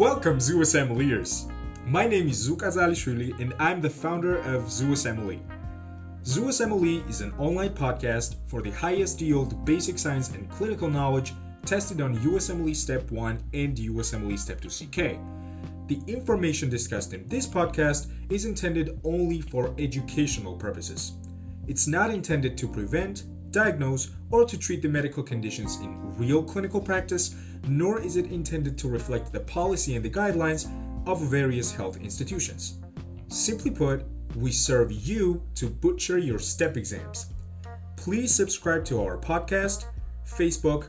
Welcome, Zoo Assembliers. My name is Zouk Azalishvili, and I'm the founder of ZUSMLE. Zoo Assembly is an online podcast for the highest yield basic science and clinical knowledge tested on USMLE Step 1 and USMLE Step 2 CK. The information discussed in this podcast is intended only for educational purposes. It's not intended to prevent, diagnose, or to treat the medical conditions in real clinical practice, nor is it intended to reflect the policy and the guidelines of various health institutions. Simply put, we serve you to butcher your STEP exams. Please subscribe to our podcast, Facebook,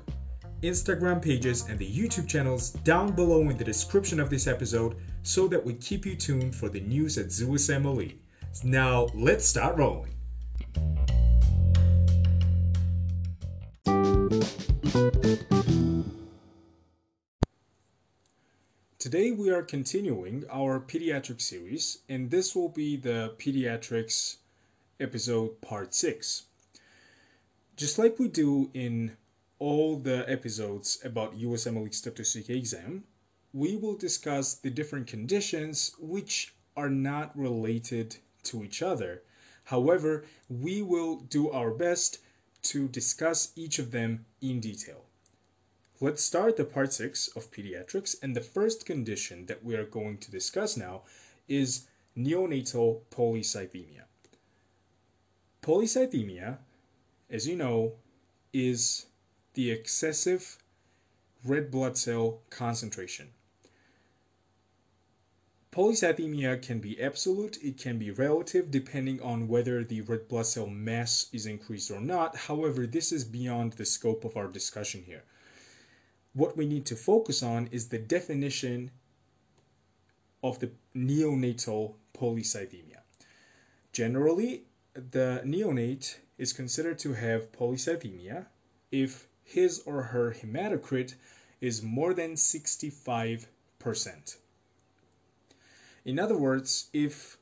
Instagram pages, and the YouTube channels down below in the description of this episode so that we keep you tuned for the news at ZUSMLE. Now, let's start rolling. Today we are continuing our pediatric series, and this will be the pediatrics episode part 6. Just like we do in all the episodes about USMLE Step 2 CK exam, we will discuss the different conditions which are not related to each other. However, we will do our best to discuss each of them in detail. Let's start the part 6 of pediatrics, and the first condition that we are going to discuss now is neonatal polycythemia. Polycythemia, as you know, is the excessive red blood cell concentration. Polycythemia can be absolute, it can be relative, depending on whether the red blood cell mass is increased or not. However, this is beyond the scope of our discussion here what we need to focus on is the definition of the neonatal polycythemia. Generally, the neonate is considered to have polycythemia if his or her hematocrit is more than 65%. In other words, if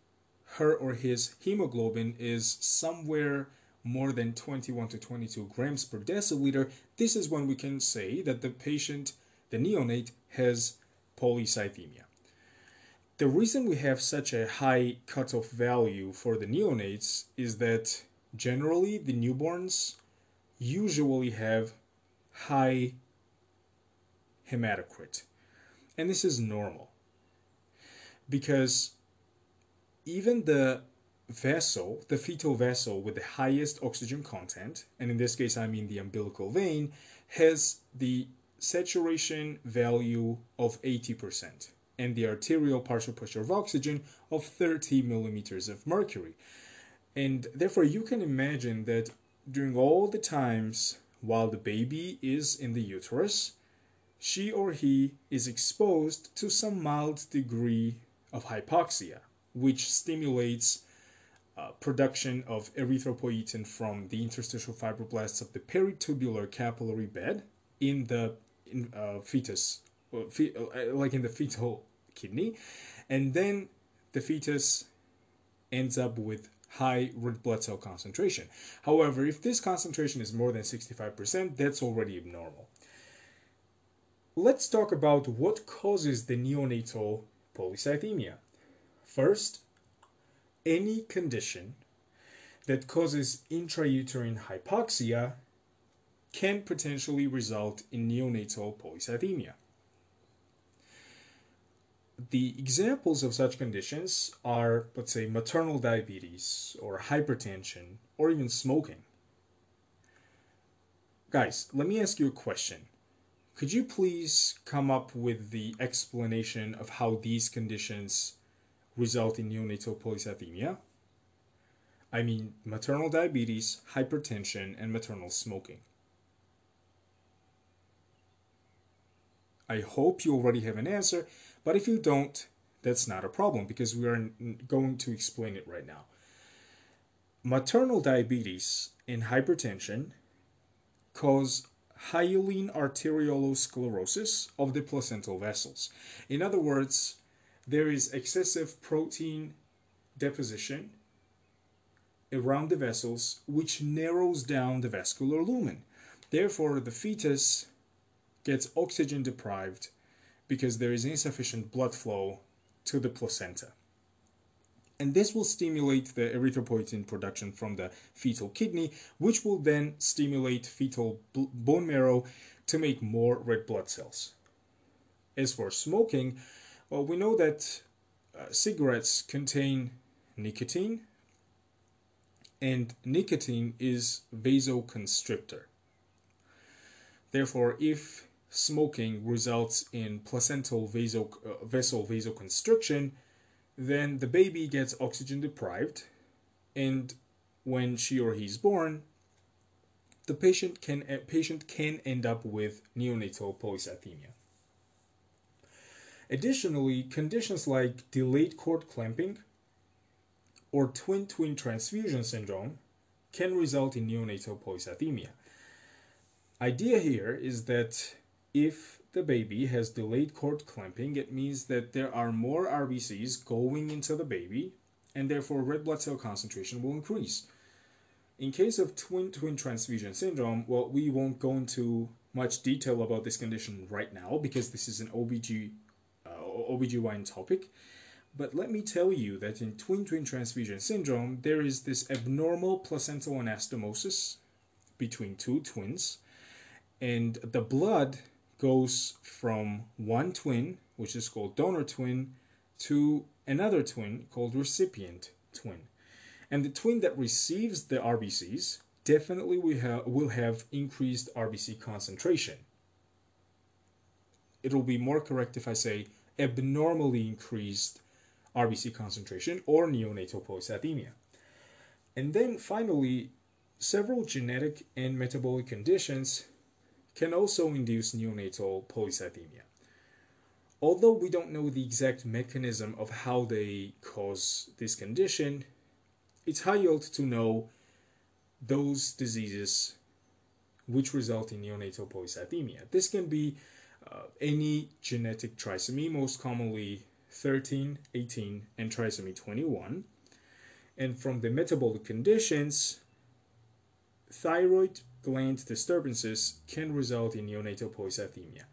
her or his hemoglobin is somewhere more than 21 to 22 grams per deciliter, this is when we can say that the patient, the neonate, has polycythemia. The reason we have such a high cutoff value for the neonates is that generally the newborns usually have high hematocrit. And this is normal because even the vessel, the fetal vessel with the highest oxygen content, and in this case I mean the umbilical vein, has the saturation value of 80% and the arterial partial pressure of oxygen of 30 millimeters of mercury. And therefore, you can imagine that during all the times while the baby is in the uterus, she or he is exposed to some mild degree of hypoxia, which stimulates uh, production of erythropoietin from the interstitial fibroblasts of the peritubular capillary bed in the in, uh, fetus, fe- uh, like in the fetal kidney, and then the fetus ends up with high red blood cell concentration. However, if this concentration is more than 65%, that's already abnormal. Let's talk about what causes the neonatal polycythemia. First, any condition that causes intrauterine hypoxia can potentially result in neonatal polycythemia. The examples of such conditions are, let's say, maternal diabetes or hypertension or even smoking. Guys, let me ask you a question. Could you please come up with the explanation of how these conditions result in neonatal polycythemia. I mean maternal diabetes, hypertension, and maternal smoking. I hope you already have an answer, but if you don't, that's not a problem because we are going to explain it right now. Maternal diabetes and hypertension cause hyaline arteriolosclerosis of the placental vessels. In other words, there is excessive protein deposition around the vessels, which narrows down the vascular lumen. Therefore, the fetus gets oxygen deprived because there is insufficient blood flow to the placenta. And this will stimulate the erythropoietin production from the fetal kidney, which will then stimulate fetal bone marrow to make more red blood cells. As for smoking, well, we know that uh, cigarettes contain nicotine, and nicotine is vasoconstrictor. Therefore, if smoking results in placental vaso, uh, vessel vasoconstriction, then the baby gets oxygen deprived, and when she or he is born, the patient can uh, patient can end up with neonatal polycythemia. Additionally, conditions like delayed cord clamping or twin-twin transfusion syndrome can result in neonatal polycythemia. Idea here is that if the baby has delayed cord clamping, it means that there are more RBCs going into the baby and therefore red blood cell concentration will increase. In case of twin-twin transfusion syndrome, well, we won't go into much detail about this condition right now because this is an OBG, uh, OBGYN topic. But let me tell you that in twin-twin transfusion syndrome, there is this abnormal placental anastomosis between two twins, and the blood goes from one twin, which is called donor twin, to another twin called recipient twin. And the twin that receives the RBCs definitely will have, will have increased RBC concentration. It will be more correct if I say abnormally increased RBC concentration or neonatal polycythemia. And then finally, several genetic and metabolic conditions can also induce neonatal polycythemia. Although we don't know the exact mechanism of how they cause this condition, it's high yield to know those diseases which result in neonatal polycythemia. This can be uh, any genetic trisomy, most commonly 13, 18, and trisomy 21. And from the metabolic conditions, thyroid gland disturbances can result in neonatal polycythemia.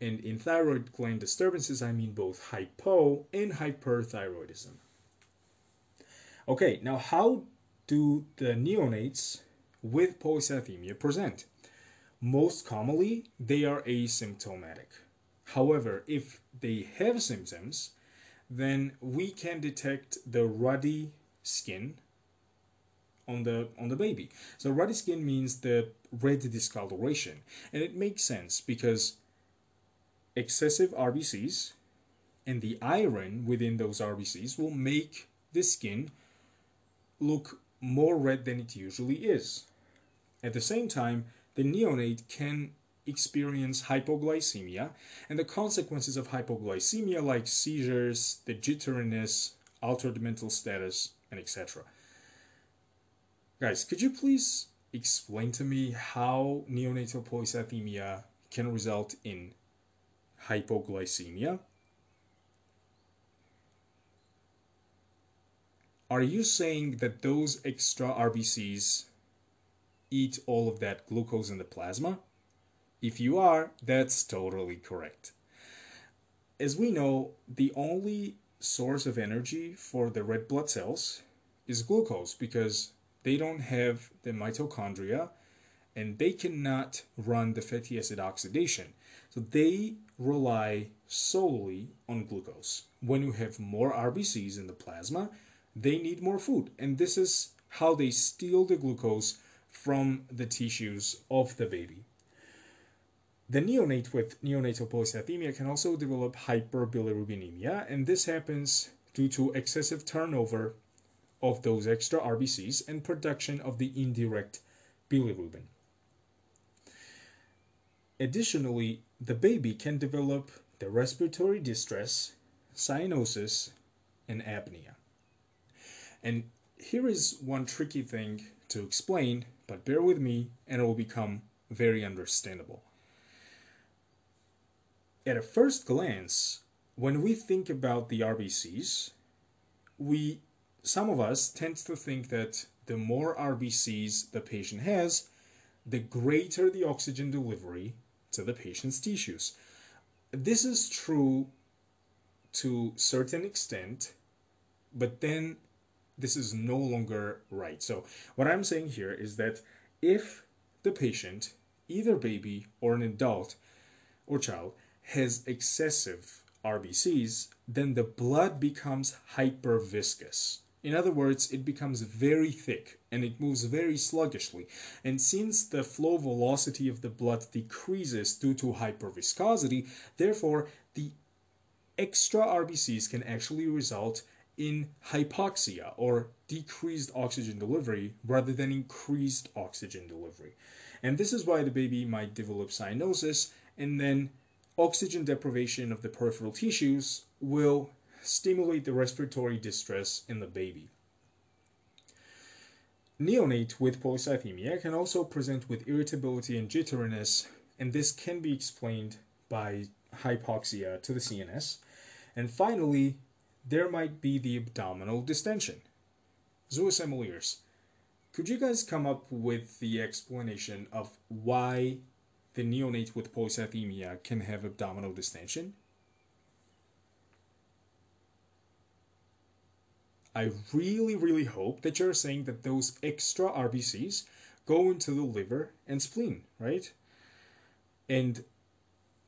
And in thyroid gland disturbances, I mean both hypo and hyperthyroidism. Okay, now how do the neonates with polycythemia present? Most commonly, they are asymptomatic. However, if they have symptoms, then we can detect the ruddy skin on the on the baby. So ruddy skin means the red discoloration, and it makes sense because excessive RBCs and the iron within those RBCs will make the skin look more red than it usually is. At the same time, the neonate can experience hypoglycemia and the consequences of hypoglycemia like seizures, the jitteriness, altered mental status, and etc. Guys, could you please explain to me how neonatal polycythemia can result in hypoglycemia? Are you saying that those extra RBCs eat all of that glucose in the plasma? If you are, that's totally correct. As we know, the only source of energy for the red blood cells is glucose because they don't have the mitochondria and they cannot run the fatty acid oxidation. So they rely solely on glucose. When you have more RBCs in the plasma, they need more food. And this is how they steal the glucose from the tissues of the baby. The neonate with neonatal polycythemia can also develop hyperbilirubinemia, and this happens due to excessive turnover of those extra RBCs and production of the indirect bilirubin. Additionally, the baby can develop the respiratory distress, cyanosis, and apnea. And here is one tricky thing to explain, but bear with me and it will become very understandable. At a first glance, when we think about the RBCs, we some of us tend to think that the more RBCs the patient has, the greater the oxygen delivery to the patient's tissues. this is true to certain extent, but then this is no longer right. So what I'm saying here is that if the patient, either baby or an adult or child, has excessive RBCs, then the blood becomes hyperviscous. In other words, it becomes very thick and it moves very sluggishly. And since the flow velocity of the blood decreases due to hyperviscosity, therefore the extra RBCs can actually result in hypoxia or decreased oxygen delivery rather than increased oxygen delivery. And this is why the baby might develop cyanosis and then oxygen deprivation of the peripheral tissues will stimulate the respiratory distress in the baby. Neonate with polycythemia can also present with irritability and jitteriness, and this can be explained by hypoxia to the CNS. And finally, there might be the abdominal distension. Zeus could you guys come up with the explanation of why the neonate with polycythemia can have abdominal distension? I really, really hope that you're saying that those extra RBCs go into the liver and spleen, right? And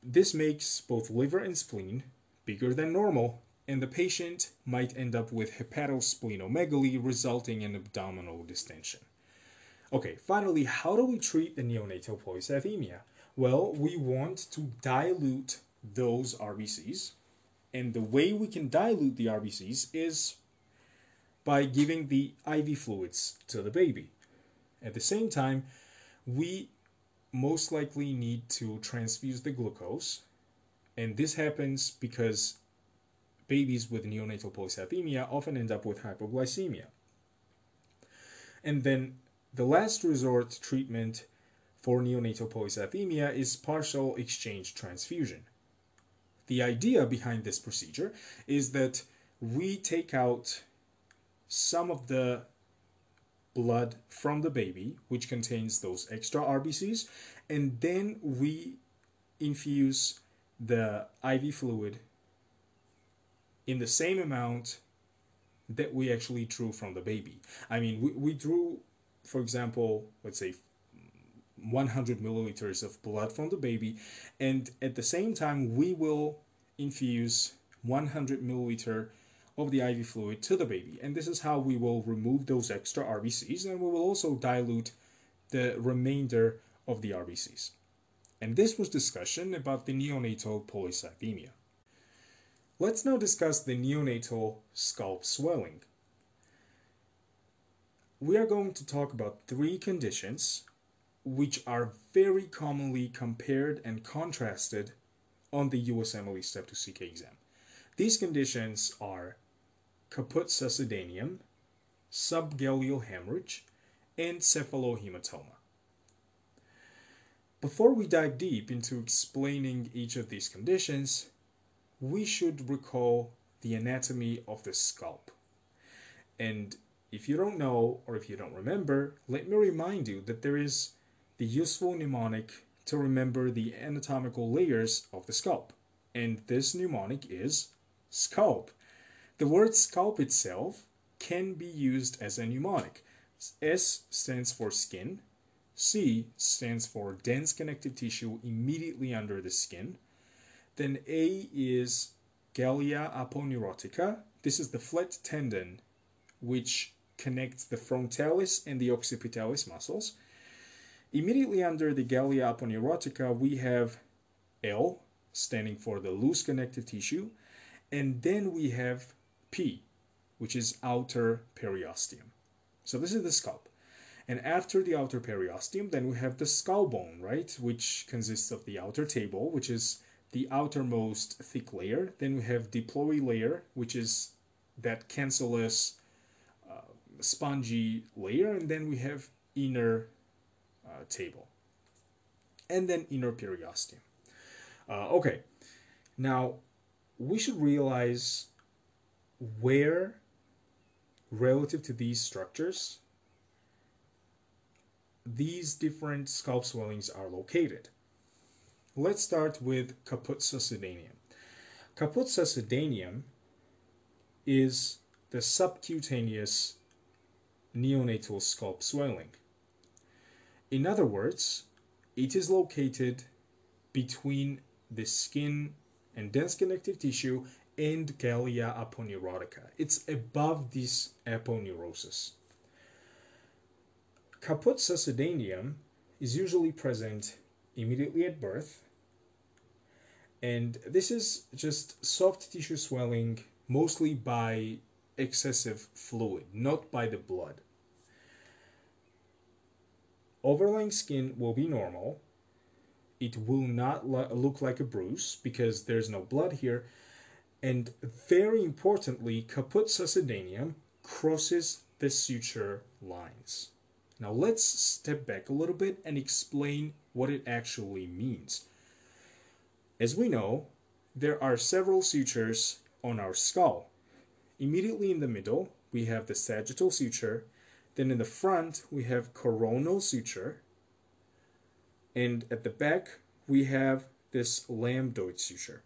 this makes both liver and spleen bigger than normal, and the patient might end up with hepatosplenomegaly resulting in abdominal distension. Okay, finally, how do we treat the neonatal polycythemia? Well, we want to dilute those RBCs, and the way we can dilute the RBCs is by giving the IV fluids to the baby. At the same time, we most likely need to transfuse the glucose, and this happens because babies with neonatal polycythemia often end up with hypoglycemia. And then the last resort treatment for neonatal polycythemia is partial exchange transfusion. The idea behind this procedure is that we take out some of the blood from the baby, which contains those extra RBCs, and then we infuse the IV fluid in the same amount that we actually drew from the baby. I mean, we, we drew, for example, let's say 100 milliliters of blood from the baby, and at the same time, we will infuse 100 milliliter of the IV fluid to the baby. And this is how we will remove those extra RBCs and we will also dilute the remainder of the RBCs. And this was discussion about the neonatal polycythemia. Let's now discuss the neonatal scalp swelling. We are going to talk about three conditions which are very commonly compared and contrasted on the USMLE Step 2 CK exam. These conditions are caput succedaneum, subgaleal hemorrhage, and cephalohematoma. Before we dive deep into explaining each of these conditions, we should recall the anatomy of the scalp. And if you don't know or if you don't remember, let me remind you that there is the useful mnemonic to remember the anatomical layers of the scalp. And this mnemonic is scalp. The word scalp itself can be used as a mnemonic. S stands for skin, C stands for dense connective tissue immediately under the skin. Then A is Galea aponeurotica. This is the flat tendon which connects the frontalis and the occipitalis muscles. Immediately under the Galea aponeurotica, we have L, standing for the loose connective tissue, and then we have P, which is outer periosteum. So this is the scalp. And after the outer periosteum, then we have the skull bone, right? Which consists of the outer table, which is the outermost thick layer. Then we have diploid layer, which is that cancellous uh, spongy layer. And then we have inner uh, table. And then inner periosteum. Uh, okay, now we should realize where relative to these structures these different scalp swellings are located. let's start with caput succedaneum. Caput succedaneum is the subcutaneous neonatal scalp swelling. In other words, it is located between the skin and dense connective tissue and Galea aponeurotica. It's above this aponeurosis. Caput succedaneum is usually present immediately at birth, and this is just soft tissue swelling mostly by excessive fluid, not by the blood. Overlying skin will be normal. It will not look like a bruise because there's no blood here. And very importantly, caput succedaneum crosses the suture lines. Now let's step back a little bit and explain what it actually means. As we know, there are several sutures on our skull. Immediately in the middle, we have the sagittal suture. Then in the front, we have coronal suture. And at the back, we have this lambdoid suture.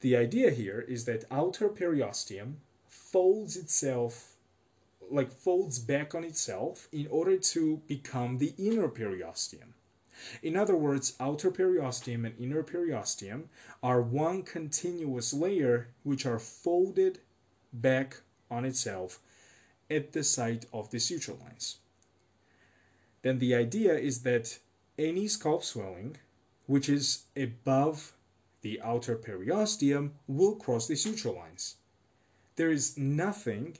The idea here is that outer periosteum folds itself like folds back on itself in order to become the inner periosteum. In other words, outer periosteum and inner periosteum are one continuous layer which are folded back on itself at the site of the suture lines. Then the idea is that any scalp swelling which is above the outer periosteum will cross the suture lines. There is nothing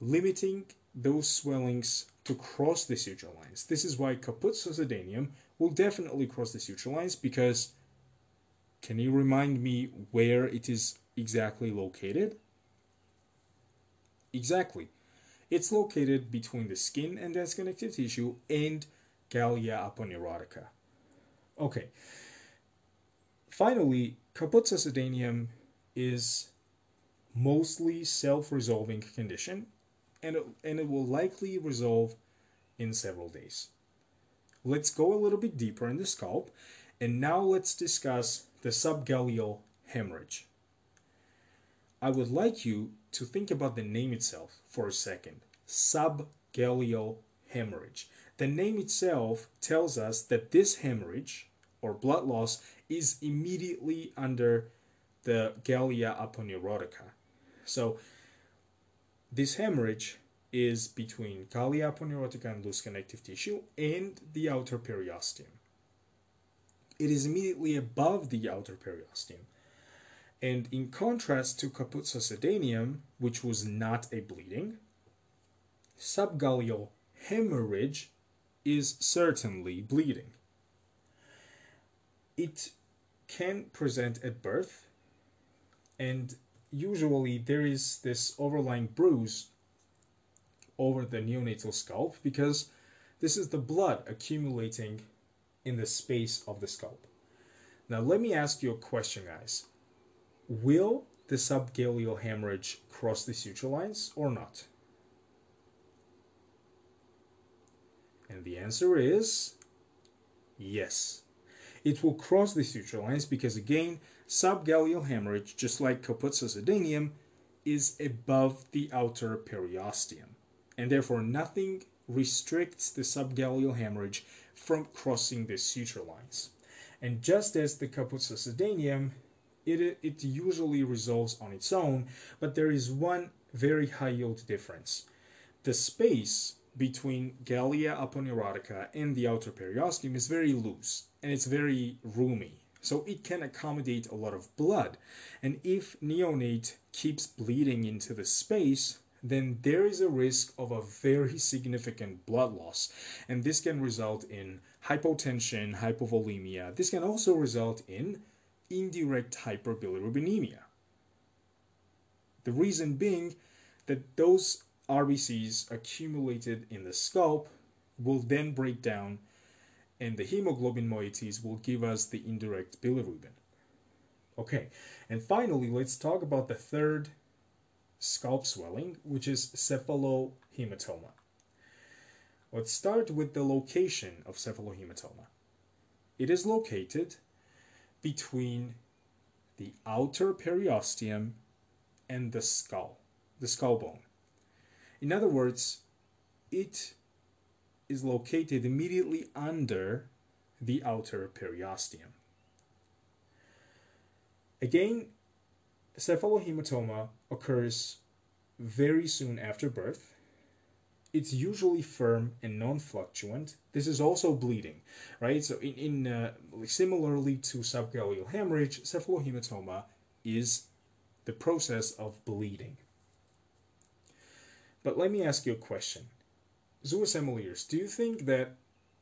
limiting those swellings to cross the suture lines. This is why caput will definitely cross the suture lines because can you remind me where it is exactly located? Exactly. It's located between the skin and dense connective tissue and Galea aponeurotica. Okay. Finally, caput succedaneum is mostly self-resolving condition and it, and it will likely resolve in several days. Let's go a little bit deeper in the scalp, and now let's discuss the subgaleal hemorrhage. I would like you to think about the name itself for a second. Subgaleal hemorrhage. The name itself tells us that this hemorrhage or blood loss is immediately under the Galea aponeurotica. So this hemorrhage is between Galea aponeurotica and loose connective tissue and the outer periosteum. It is immediately above the outer periosteum. And in contrast to caput succedaneum, which was not a bleeding, subgaleal hemorrhage is certainly bleeding. It can present at birth and usually there is this overlying bruise over the neonatal scalp because this is the blood accumulating in the space of the scalp. Now let me ask you a question guys. Will the subgaleal hemorrhage cross the suture lines or not? And the answer is yes. It will cross the suture lines because again, subgaleal hemorrhage, just like succedaneum, is above the outer periosteum, and therefore nothing restricts the subgaleal hemorrhage from crossing the suture lines. And just as the succedaneum, it, it usually resolves on its own, but there is one very high yield difference. The space between Galea aponeurotica and the outer periosteum is very loose and it's very roomy so it can accommodate a lot of blood. And if neonate keeps bleeding into the space, then there is a risk of a very significant blood loss. And this can result in hypotension, hypovolemia. This can also result in indirect hyperbilirubinemia. The reason being that those RBCs accumulated in the scalp will then break down and the hemoglobin moieties will give us the indirect bilirubin. Okay, and finally, let's talk about the third scalp swelling, which is cephalohematoma. Let's start with the location of cephalohematoma. it is located between the outer periosteum and the skull, the skull bone. In other words, it is located immediately under the outer periosteum. Again, cephalohematoma occurs very soon after birth. It's usually firm and non-fluctuant. This is also bleeding, right? So, in, in uh, similarly to subgaleal hemorrhage, cephalohematoma is the process of bleeding. But let me ask you a question. Zooassembliers, do you think that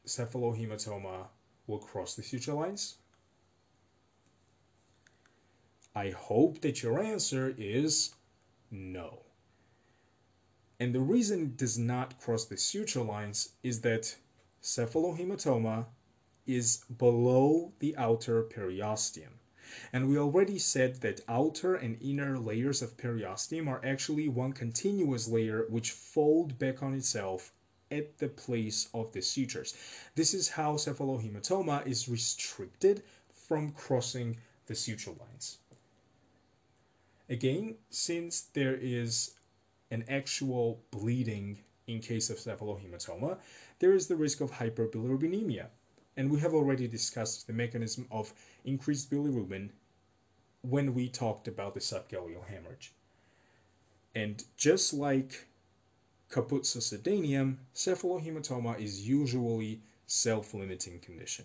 cephalohematoma will cross the suture lines? I hope that your answer is no. And the reason it does not cross the suture lines is that cephalohematoma is below the outer periosteum. And we already said that outer and inner layers of periosteum are actually one continuous layer which fold back on itself at the place of the sutures. This is how cephalohematoma is restricted from crossing the suture lines. Again, since there is an actual bleeding in case of cephalohematoma, there is the risk of hyperbilirubinemia. And we have already discussed the mechanism of increased bilirubin when we talked about the subgaleal hemorrhage. And just like caput succedaneum, cephalohematoma is usually self-limiting condition.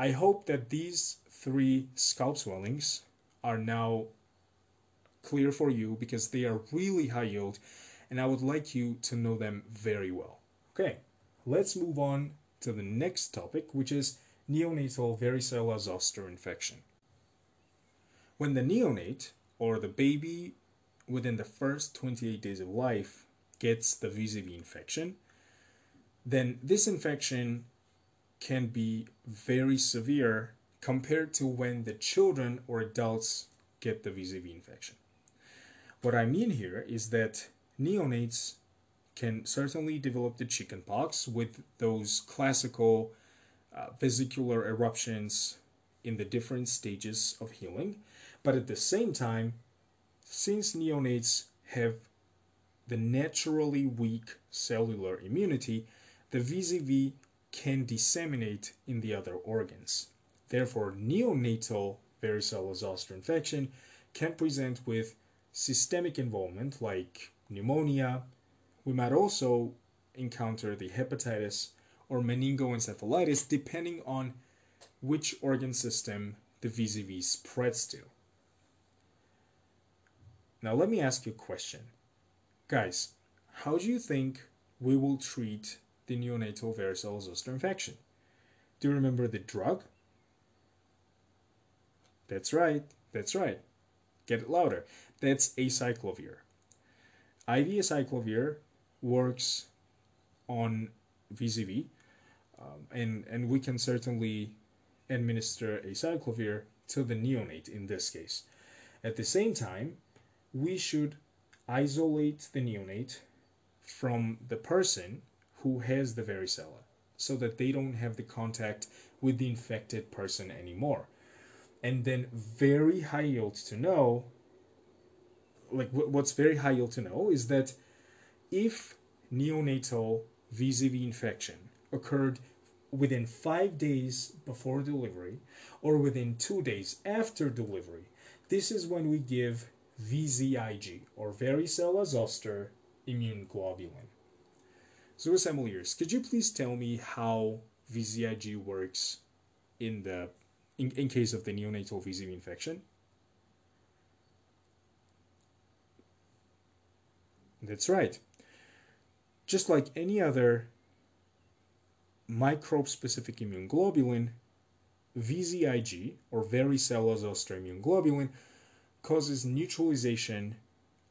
I hope that these three scalp swellings are now clear for you because they are really high yield and I would like you to know them very well. Okay, let's move on to the next topic, which is neonatal varicella zoster infection. When the neonate, or the baby within the first 28 days of life, gets the VZV infection, then this infection can be very severe compared to when the children or adults get the VZV infection. What I mean here is that neonates can certainly develop the chickenpox with those classical uh, vesicular eruptions in the different stages of healing. But at the same time, since neonates have the naturally weak cellular immunity, the VZV can disseminate in the other organs. Therefore, neonatal varicella zoster infection can present with systemic involvement like pneumonia. We might also encounter the hepatitis or meningoencephalitis depending on which organ system the VZV spreads to. Now let me ask you a question. Guys, how do you think we will treat the neonatal varicella zoster infection? Do you remember the drug? That's right, that's right. Get it louder. That's acyclovir. IV acyclovir works on VZV, um, and, and we can certainly administer acyclovir to the neonate in this case. At the same time, we should isolate the neonate from the person who has the varicella so that they don't have the contact with the infected person anymore. And then very high yield to know like what's very high yield to know is that if neonatal VZV infection occurred within five days before delivery or within two days after delivery, this is when we give VZIG or varicella zoster immune globulin. So, could you please tell me how VZIG works in the in, in case of the neonatal VZV infection? That's right. Just like any other microbe specific immune globulin, VZIG or varicella zoster immune globulin causes neutralization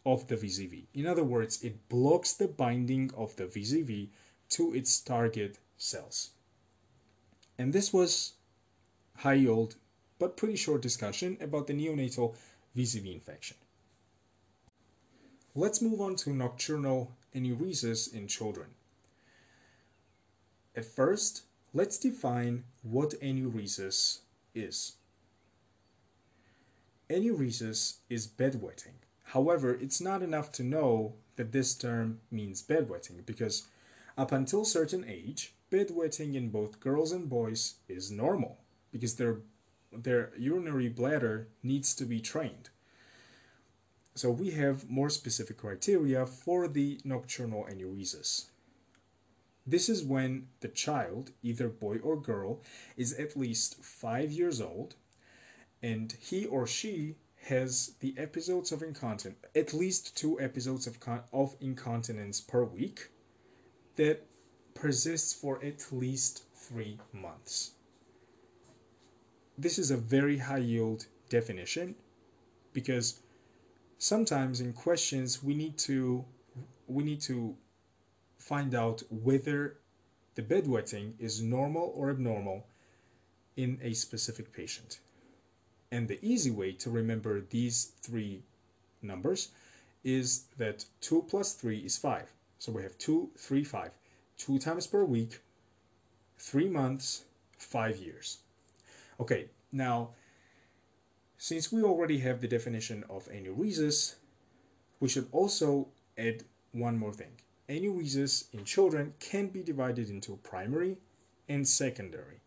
of the VZV. In other words, it blocks the binding of the VZV to its target cells. And this was high yield but pretty short discussion about the neonatal VZV infection. Let's move on to nocturnal enuresis in children. At first, let's define what enuresis is. Enuresis is bedwetting. However, it's not enough to know that this term means bedwetting because up until certain age, bedwetting in both girls and boys is normal because their their urinary bladder needs to be trained. So we have more specific criteria for the nocturnal enuresis. This is when the child, either boy or girl, is at least five years old and he or she has the episodes of incontinence, at least two episodes of, of incontinence per week that persists for at least three months. This is a very high yield definition because sometimes in questions we need to we need to find out whether the bedwetting is normal or abnormal in a specific patient. And the easy way to remember these three numbers is that 2 plus 3 is 5. So we have 2, 3, 5. 2 times per week, 3 months, 5 years. Okay, now, since we already have the definition of enuresis, we should also add one more thing. Enuresis in children can be divided into primary and secondary.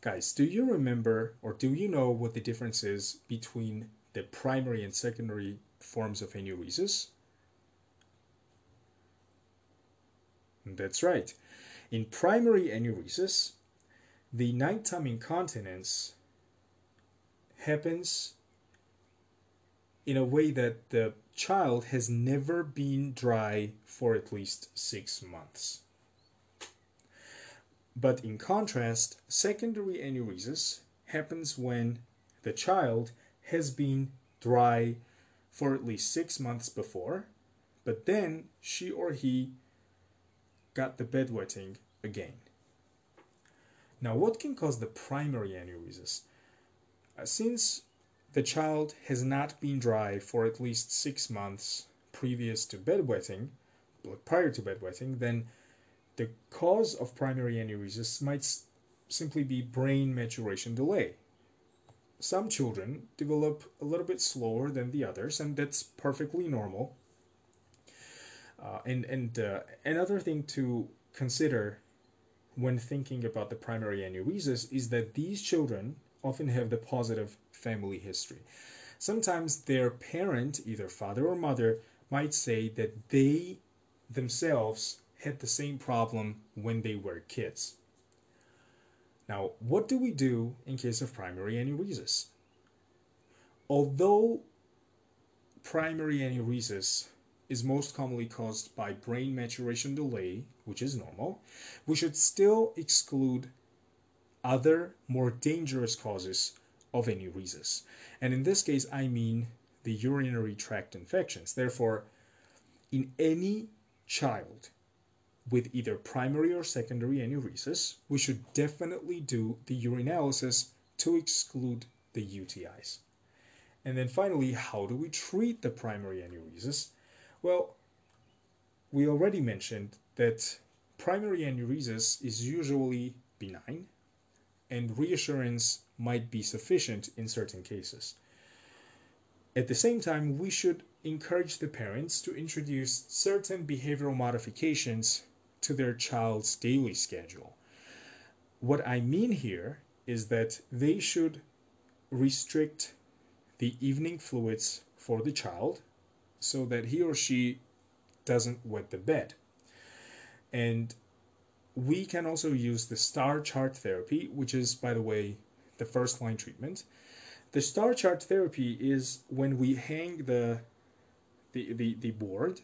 Guys, do you remember or do you know what the difference is between the primary and secondary forms of enuresis? That's right. In primary enuresis, the nighttime incontinence happens in a way that the child has never been dry for at least six months. But in contrast, secondary enuresis happens when the child has been dry for at least six months before, but then she or he got the bedwetting again. Now, what can cause the primary enuresis? Uh, since the child has not been dry for at least six months previous to bedwetting, prior to bedwetting, then the cause of primary enuresis might simply be brain maturation delay. Some children develop a little bit slower than the others, and that's perfectly normal. Uh, and and uh, another thing to consider when thinking about the primary enuresis is that these children often have the positive family history. Sometimes their parent, either father or mother, might say that they themselves had the same problem when they were kids. Now, what do we do in case of primary enuresis? Although primary enuresis is most commonly caused by brain maturation delay, which is normal, we should still exclude other more dangerous causes of enuresis. And in this case, I mean the urinary tract infections. Therefore, in any child with either primary or secondary enuresis, we should definitely do the urinalysis to exclude the UTIs. And then finally, how do we treat the primary enuresis? Well, we already mentioned that primary enuresis is usually benign and reassurance might be sufficient in certain cases. At the same time, we should encourage the parents to introduce certain behavioral modifications to their child's daily schedule. What I mean here is that they should restrict the evening fluids for the child so that he or she doesn't wet the bed. And we can also use the star chart therapy, which is, by the way, the first line treatment. The star chart therapy is when we hang the, the, the, the board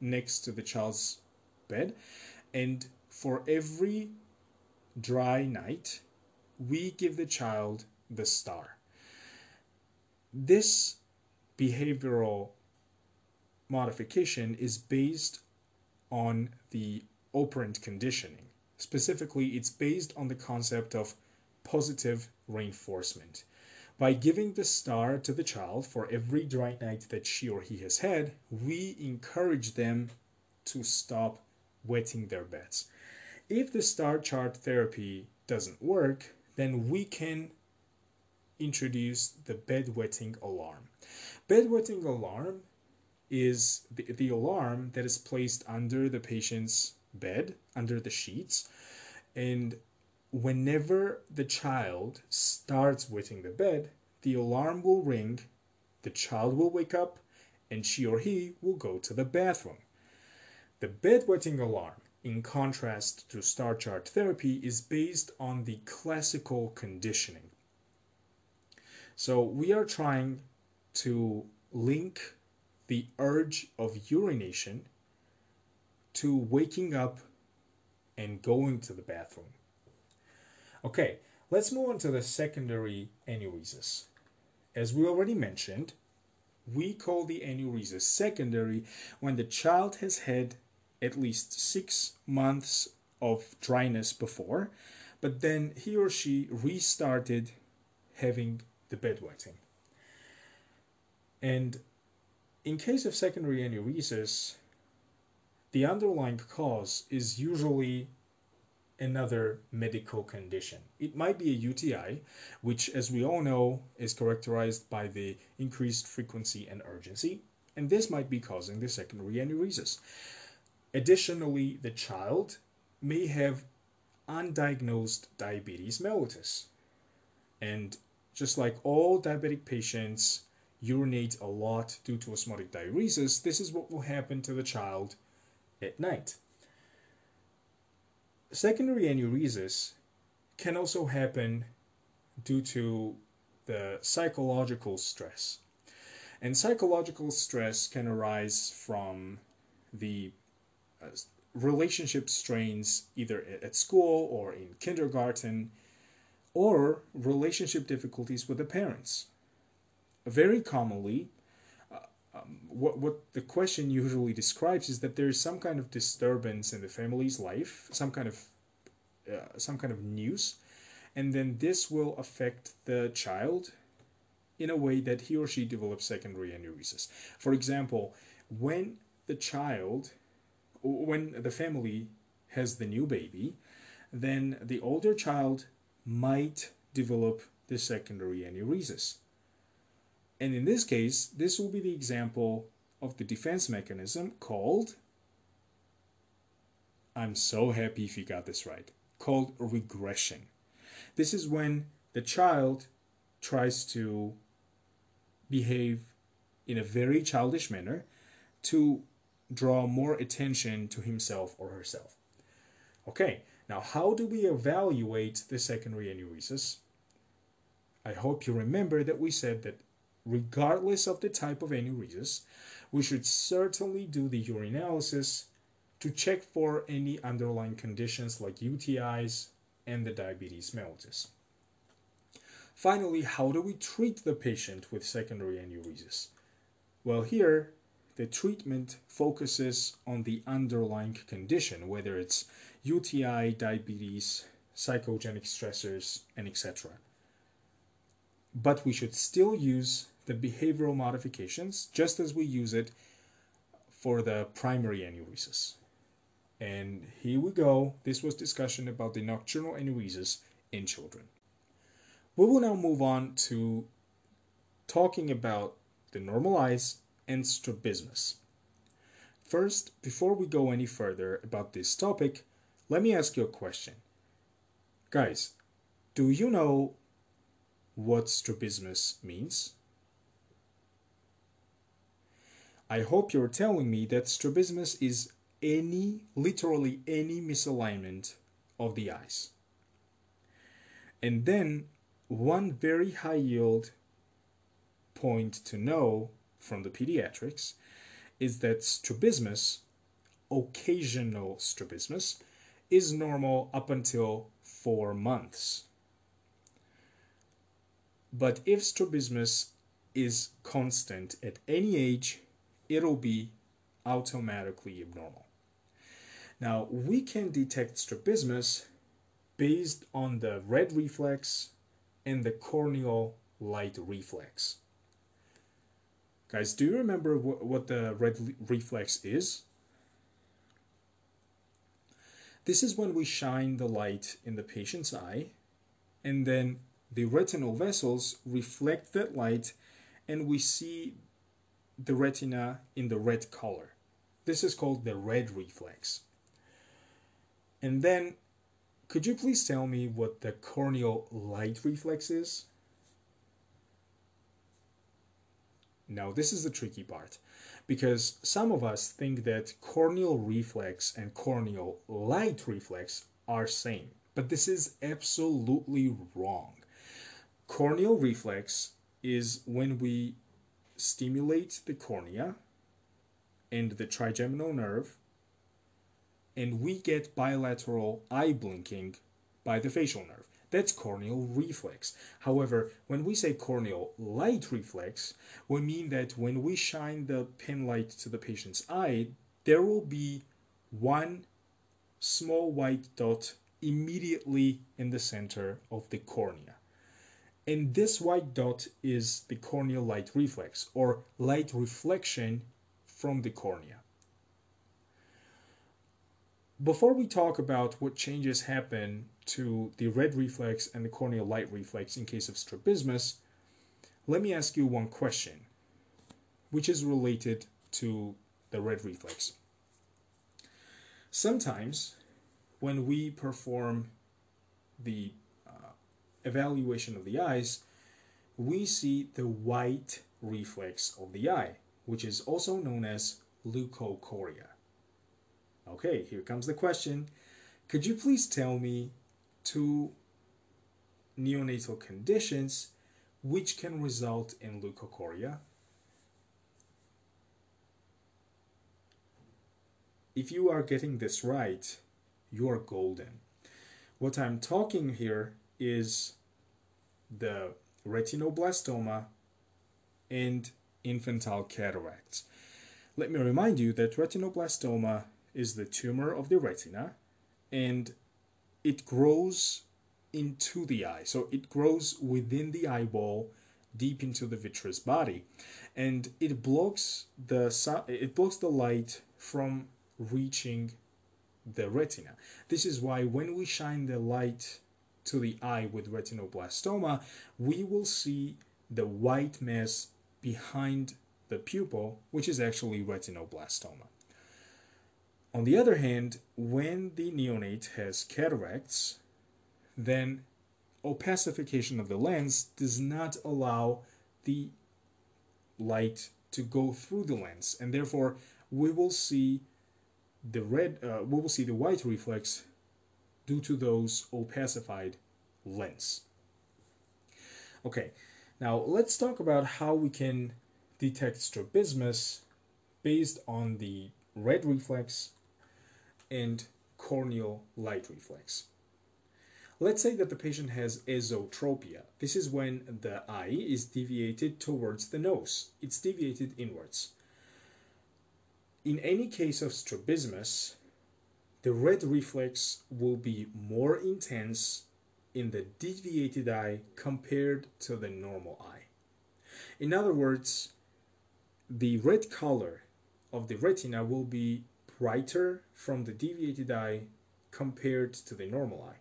next to the child's bed. And for every dry night, we give the child the star. This behavioral modification is based on the operant conditioning. Specifically, it's based on the concept of positive reinforcement. By giving the star to the child for every dry night that she or he has had, we encourage them to stop wetting their beds. If the star chart therapy doesn't work, then we can introduce the bedwetting alarm. Bedwetting alarm is the, the alarm that is placed under the patient's bed, under the sheets, and whenever the child starts wetting the bed, the alarm will ring, the child will wake up, and she or he will go to the bathroom. The bedwetting alarm, in contrast to star chart therapy, is based on the classical conditioning. So we are trying to link the urge of urination to waking up and going to the bathroom. Okay, let's move on to the secondary enuresis. As we already mentioned, we call the enuresis secondary when the child has had at least six months of dryness before, but then he or she restarted having the bedwetting. And in case of secondary enuresis, the underlying cause is usually another medical condition. It might be a UTI, which, as we all know, is characterized by the increased frequency and urgency, and this might be causing the secondary enuresis. Additionally, the child may have undiagnosed diabetes mellitus, and just like all diabetic patients urinate a lot due to osmotic diuresis, this is what will happen to the child at night. Secondary enuresis can also happen due to the psychological stress. And psychological stress can arise from the uh, relationship strains either at school or in kindergarten or relationship difficulties with the parents. Very commonly, um, what, what the question usually describes is that there is some kind of disturbance in the family's life, some kind of uh, some kind of news, and then this will affect the child in a way that he or she develops secondary enuresis. For example, when the child, when the family has the new baby, then the older child might develop the secondary enuresis. And in this case, this will be the example of the defense mechanism called, I'm so happy if you got this right, called regression. This is when the child tries to behave in a very childish manner to draw more attention to himself or herself. Okay, now, how do we evaluate the secondary enuresis? I hope you remember that we said that regardless of the type of enuresis, we should certainly do the urinalysis to check for any underlying conditions like UTIs and the diabetes mellitus. Finally, how do we treat the patient with secondary enuresis? Well, here the treatment focuses on the underlying condition, whether it's UTI, diabetes, psychogenic stressors, and etc. But we should still use the behavioral modifications just as we use it for the primary enuresis. And here we go. This was discussion about the nocturnal enuresis in children. We will now move on to talking about the normal eyes and strabismus. First, before we go any further about this topic, let me ask you a question. Guys, do you know what strabismus means? I hope you're telling me that strabismus is any, literally any misalignment of the eyes. And then one very high yield point to know from the pediatrics is that strabismus, occasional strabismus, is normal up until four months. But if strabismus is constant at any age, it'll be automatically abnormal. Now, we can detect strabismus based on the red reflex and the corneal light reflex. Guys, do you remember what, what the red reflex is? This is when we shine the light in the patient's eye, and then the retinal vessels reflect that light, and we see the retina in the red color. This is called the red reflex. And then, could you please tell me what the corneal light reflex is? Now, this is the tricky part because some of us think that corneal reflex and corneal light reflex are same, but this is absolutely wrong. Corneal reflex is when we stimulate the cornea and the trigeminal nerve and we get bilateral eye blinking by the facial nerve. That's corneal reflex. However, when we say corneal light reflex, we mean that when we shine the pin light to the patient's eye, there will be one small white dot immediately in the center of the cornea. And this white dot is the corneal light reflex or light reflection from the cornea. Before we talk about what changes happen to the red reflex and the corneal light reflex in case of strabismus, let me ask you one question, which is related to the red reflex. Sometimes, when we perform the evaluation of the eyes, we see the white reflex of the eye, which is also known as leukocoria. Okay, here comes the question. Could you please tell me two neonatal conditions which can result in leukocoria? If you are getting this right, you are golden. What I'm talking here is the retinoblastoma and infantile cataracts. Let me remind you that retinoblastoma is the tumor of the retina and it grows into the eye. So it grows within the eyeball deep into the vitreous body and it blocks the it blocks the light from reaching the retina. This is why when we shine the light to the eye with retinoblastoma, we will see the white mass behind the pupil, which is actually retinoblastoma. On the other hand, when the neonate has cataracts, then opacification of the lens does not allow the light to go through the lens, and therefore we will see the red, uh, we will see the white reflex due to those opacified lens. Okay, now let's talk about how we can detect strabismus based on the red reflex and corneal light reflex. Let's say that the patient has esotropia. This is when the eye is deviated towards the nose. It's deviated inwards. In any case of strabismus, the red reflex will be more intense in the deviated eye compared to the normal eye. In other words, the red color of the retina will be brighter from the deviated eye compared to the normal eye.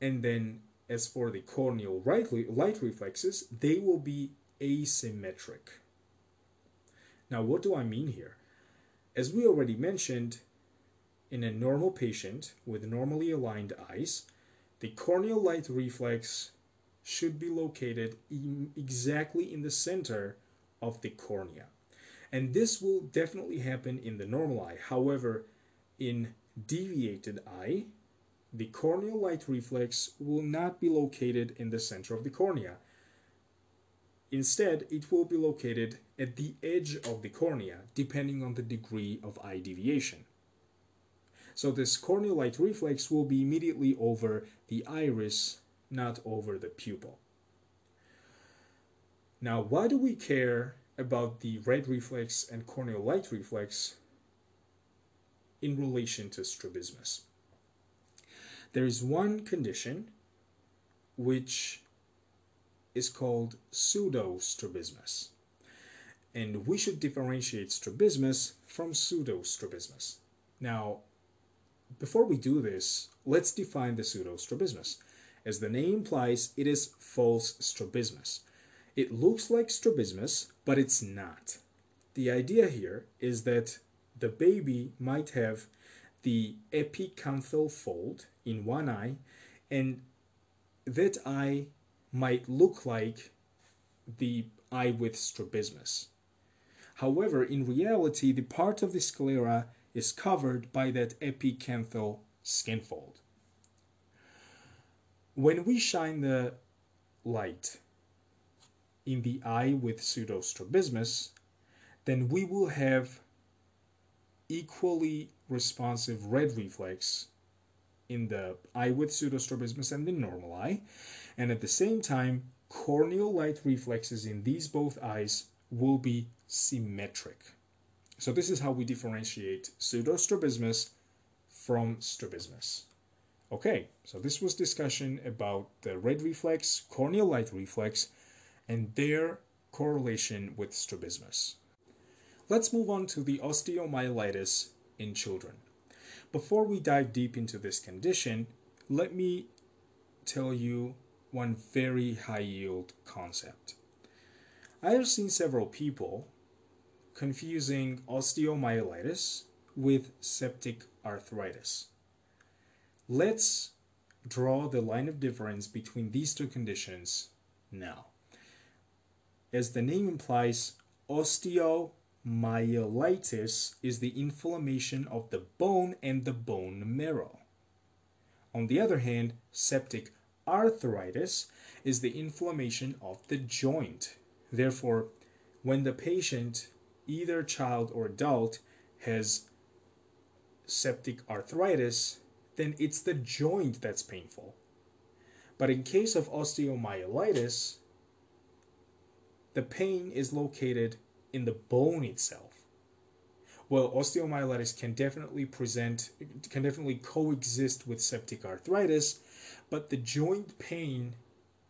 And then as for the corneal light reflexes, they will be asymmetric. Now, what do I mean here? As we already mentioned, in a normal patient with normally aligned eyes, the corneal light reflex should be located in exactly in the center of the cornea. And this will definitely happen in the normal eye. However, in deviated eye, the corneal light reflex will not be located in the center of the cornea. Instead, it will be located at the edge of the cornea, depending on the degree of eye deviation. So this corneal light reflex will be immediately over the iris, not over the pupil. Now, why do we care about the red reflex and corneal light reflex in relation to strabismus. There is one condition which is called pseudostrabismus. And we should differentiate strabismus from pseudostrabismus. Now, before we do this, let's define the pseudostrabismus. As the name implies, it is false strabismus. It looks like strabismus, but it's not. The idea here is that the baby might have the epicanthal fold in one eye, and that eye might look like the eye with strabismus. However, in reality, the part of the sclera is covered by that epicanthal skin fold. When we shine the light in the eye with pseudostrabismus, then we will have equally responsive red reflex in the eye with pseudostrabismus and the normal eye, and at the same time, corneal light reflexes in these both eyes will be symmetric. So this is how we differentiate pseudostrabismus from strabismus. Okay, so this was discussion about the red reflex, corneal light reflex, and their correlation with strabismus. Let's move on to the osteomyelitis in children. Before we dive deep into this condition, let me tell you one very high yield concept. I have seen several people confusing osteomyelitis with septic arthritis. Let's draw the line of difference between these two conditions now. As the name implies, osteomyelitis is the inflammation of the bone and the bone marrow. On the other hand, septic arthritis is the inflammation of the joint. Therefore, when the patient either child or adult has septic arthritis, then it's the joint that's painful. But in case of osteomyelitis, the pain is located in the bone itself. Well, osteomyelitis can definitely present, can definitely coexist with septic arthritis, but the joint pain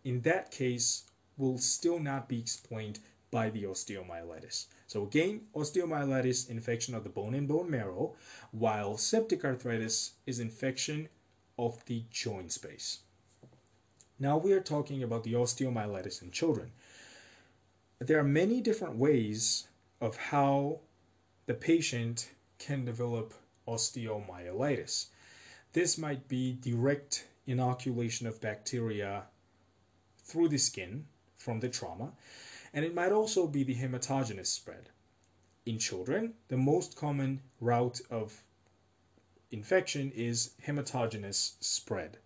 in that case will still not be explained by the osteomyelitis. So again, osteomyelitis, infection of the bone and bone marrow, while septic arthritis is infection of the joint space. Now we are talking about the osteomyelitis in children. There are many different ways of how the patient can develop osteomyelitis. This might be direct inoculation of bacteria through the skin from the trauma and it might also be the hematogenous spread. In children, the most common route of infection is hematogenous spread.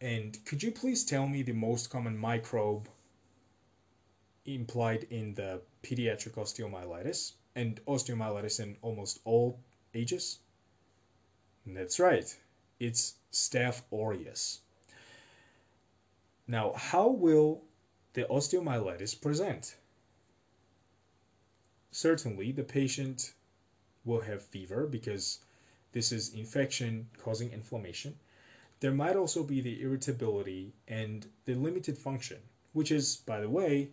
And could you please tell me the most common microbe implied in the pediatric osteomyelitis and osteomyelitis in almost all ages? That's right, it's Staph aureus. Now, how will the osteomyelitis present? Certainly, the patient will have fever because this is infection causing inflammation. There might also be the irritability and the limited function, which is, by the way,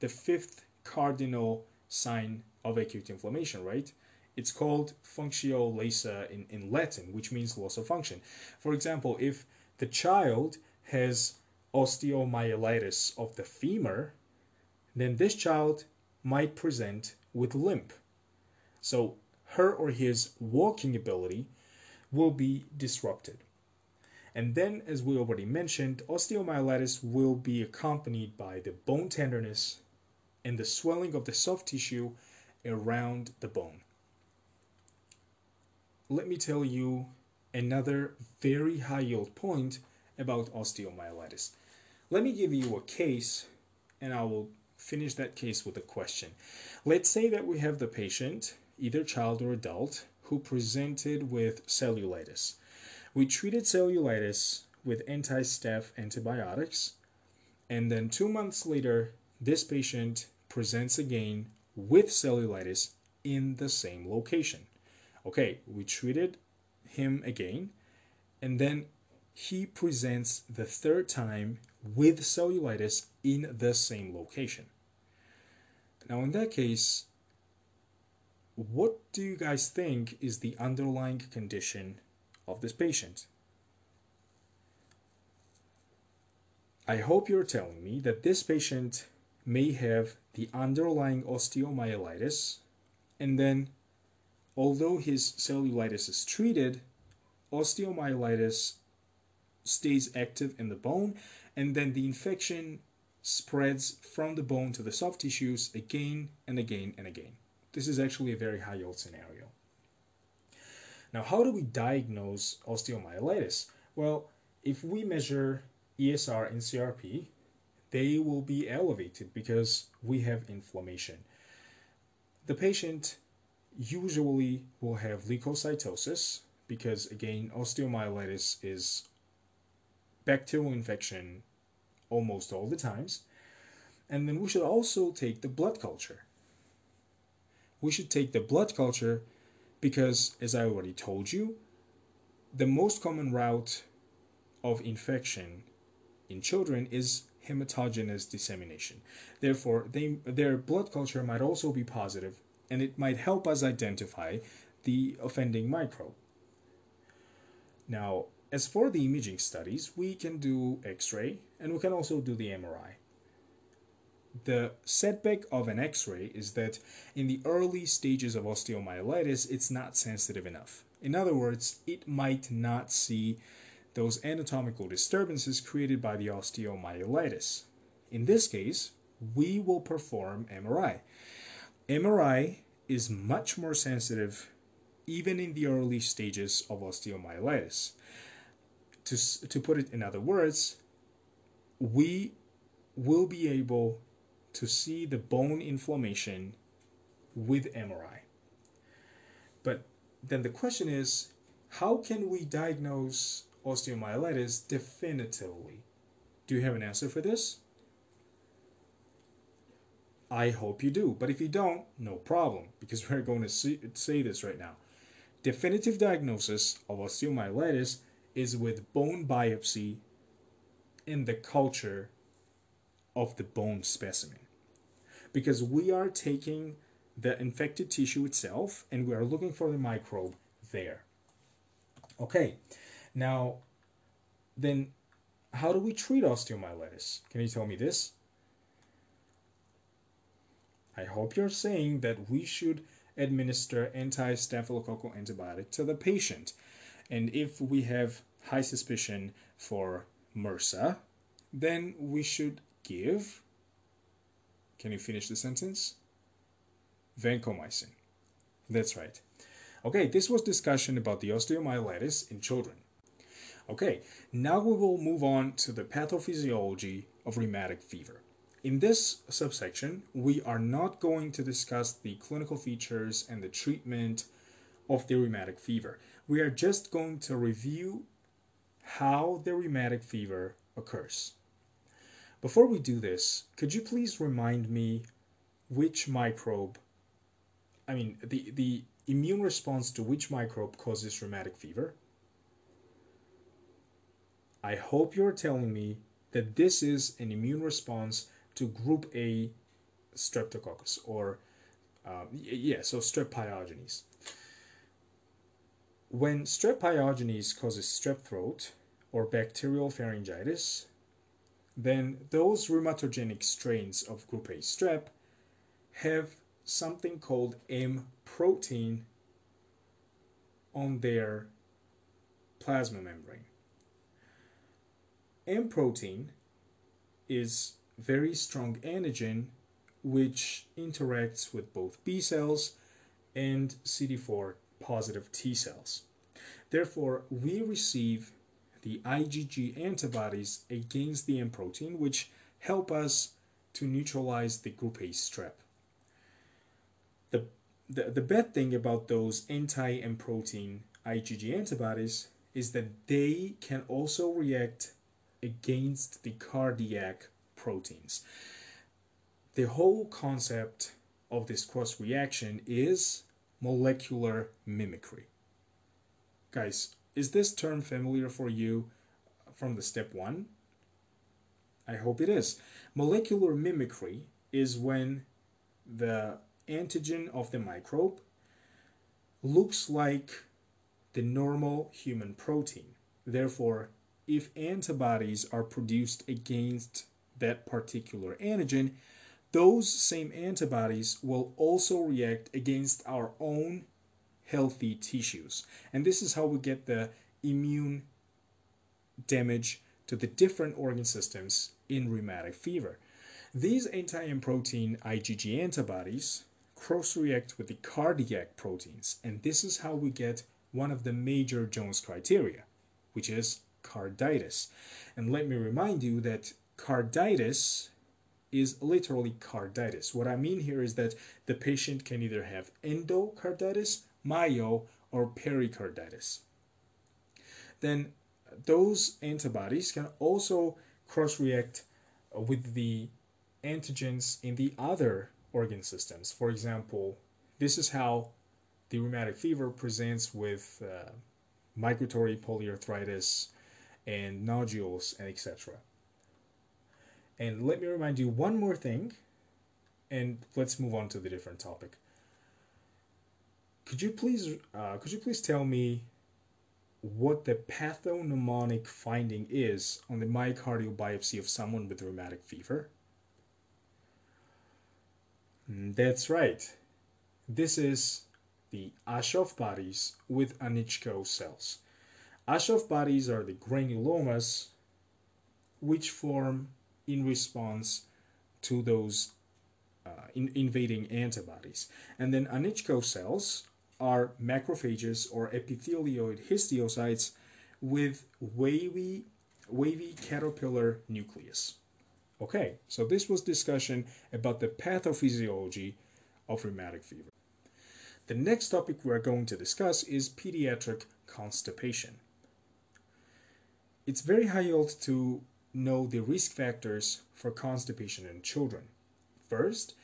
the fifth cardinal sign of acute inflammation, right? It's called functio laesa in, in Latin, which means loss of function. For example, if the child has osteomyelitis of the femur, then this child might present with limp. So her or his walking ability will be disrupted. And then, as we already mentioned, osteomyelitis will be accompanied by the bone tenderness and the swelling of the soft tissue around the bone. Let me tell you another very high yield point about osteomyelitis. Let me give you a case and I will finish that case with a question. Let's say that we have the patient, either child or adult, who presented with cellulitis. We treated cellulitis with anti staph antibiotics, and then two months later, this patient presents again with cellulitis in the same location. Okay, we treated him again, and then he presents the third time with cellulitis in the same location. Now, in that case, what do you guys think is the underlying condition of this patient. I hope you're telling me that this patient may have the underlying osteomyelitis, and then, although his cellulitis is treated, osteomyelitis stays active in the bone, and then the infection spreads from the bone to the soft tissues again and again and again. This is actually a very high yield scenario. Now, how do we diagnose osteomyelitis? Well, if we measure ESR and CRP, they will be elevated because we have inflammation. The patient usually will have leukocytosis because, again, osteomyelitis is bacterial infection almost all the times. And then we should also take the blood culture. We should take the blood culture because, as I already told you, the most common route of infection in children is hematogenous dissemination. Therefore, they, their blood culture might also be positive and it might help us identify the offending microbe. Now, as for the imaging studies, we can do X-ray and we can also do the MRI. The setback of an X-ray is that in the early stages of osteomyelitis, it's not sensitive enough. In other words, it might not see those anatomical disturbances created by the osteomyelitis. In this case, we will perform MRI. MRI is much more sensitive even in the early stages of osteomyelitis. To, to put it in other words, we will be able to see the bone inflammation with MRI. But then the question is how can we diagnose osteomyelitis definitively? Do you have an answer for this? I hope you do, but if you don't, no problem, because we're going to see, say this right now. Definitive diagnosis of osteomyelitis is with bone biopsy in the culture of the bone specimen. Because we are taking the infected tissue itself and we are looking for the microbe there. Okay, now then how do we treat osteomyelitis? Can you tell me this? I hope you're saying that we should administer anti-staphylococcal antibiotic to the patient. And if we have high suspicion for MRSA, then we should give. Can you finish the sentence? Vancomycin. That's right. Okay, this was discussion about the osteomyelitis in children. Okay, now we will move on to the pathophysiology of rheumatic fever. In this subsection, we are not going to discuss the clinical features and the treatment of the rheumatic fever. We are just going to review how the rheumatic fever occurs. Before we do this, could you please remind me which microbe, I mean, the, the immune response to which microbe causes rheumatic fever? I hope you're telling me that this is an immune response to group A streptococcus or uh, yeah, so strep pyogenes. When strep pyogenes causes strep throat or bacterial pharyngitis, then those rheumatogenic strains of group A strep have something called M protein on their plasma membrane. M protein is very strong antigen which interacts with both B cells and CD4 positive T cells. Therefore, we receive the IgG antibodies against the M protein, which help us to neutralize the group A strep. The, the, the bad thing about those anti M protein IgG antibodies is that they can also react against the cardiac proteins. The whole concept of this cross reaction is molecular mimicry. Guys, is this term familiar for you from the step one? I hope it is. Molecular mimicry is when the antigen of the microbe looks like the normal human protein. Therefore, if antibodies are produced against that particular antigen, those same antibodies will also react against our own healthy tissues. And this is how we get the immune damage to the different organ systems in rheumatic fever. These anti-M protein IgG antibodies cross-react with the cardiac proteins, and this is how we get one of the major Jones criteria, which is carditis. And let me remind you that carditis is literally carditis. What I mean here is that the patient can either have endocarditis, myo, or pericarditis. Then those antibodies can also cross-react with the antigens in the other organ systems. For example, this is how the rheumatic fever presents with uh, migratory polyarthritis and nodules and etc. And let me remind you one more thing, and let's move on to the different topic. Could you please, uh, could you please tell me what the pathognomonic finding is on the myocardial biopsy of someone with rheumatic fever? Mm, that's right. This is the Aschoff bodies with Anichko cells. Aschoff bodies are the granulomas which form in response to those uh, in invading antibodies. And then Anichko cells are macrophages or epithelioid histiocytes with wavy, wavy caterpillar nucleus. Okay, so this was discussion about the pathophysiology of rheumatic fever. The next topic we're going to discuss is pediatric constipation. It's very high yield to know the risk factors for constipation in children. First,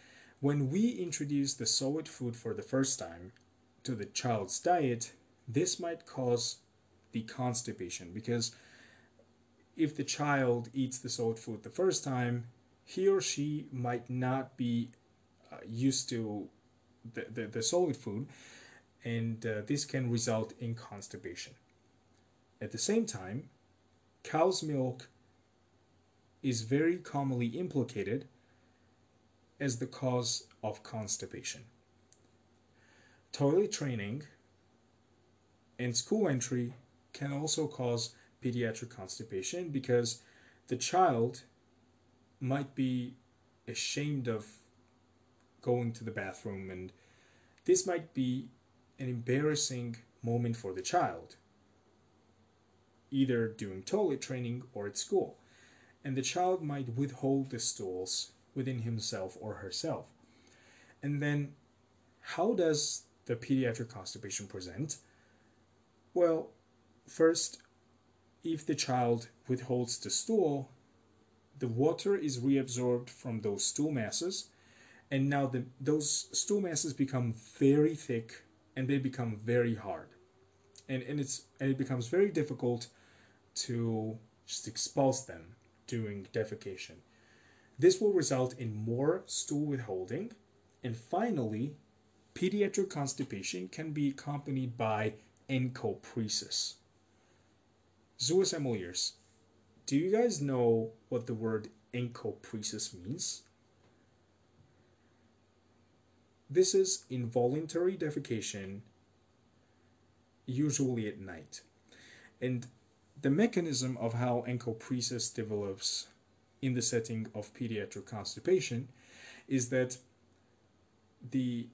when we introduce the solid food for the first time to the child's diet, this might cause the constipation because if the child eats the solid food the first time, he or she might not be uh, used to the, the, the, solid food, and uh, this can result in constipation. At the same time, cow's milk is very commonly implicated as the cause of constipation. Toilet training and school entry can also cause pediatric constipation because the child might be ashamed of going to the bathroom and this might be an embarrassing moment for the child either during toilet training or at school and the child might withhold the stools within himself or herself. And then how does the pediatric constipation present? Well first if the child withholds the stool, the water is reabsorbed from those stool masses, and now the, those stool masses become very thick and they become very hard. And, and, it's, and it becomes very difficult to just expulse them during defecation. This will result in more stool withholding, and finally, pediatric constipation can be accompanied by encopresis. Emiliers, do you guys know what the word encopresis means? This is involuntary defecation, usually at night. And the mechanism of how encopresis develops in the setting of pediatric constipation is that the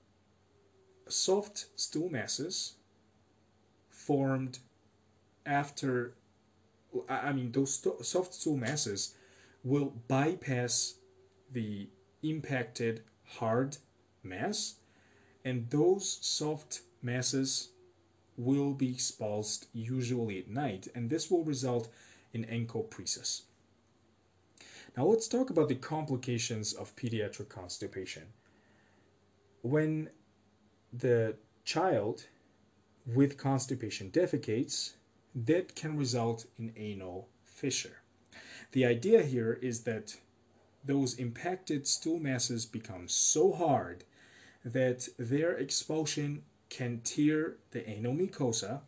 soft stool masses formed after I mean, those soft stool masses will bypass the impacted hard mass, and those soft masses will be expulsed usually at night, and this will result in encopresis. Now let's talk about the complications of pediatric constipation. When the child with constipation defecates, that can result in anal fissure. The idea here is that those impacted stool masses become so hard that their expulsion can tear the anal mucosa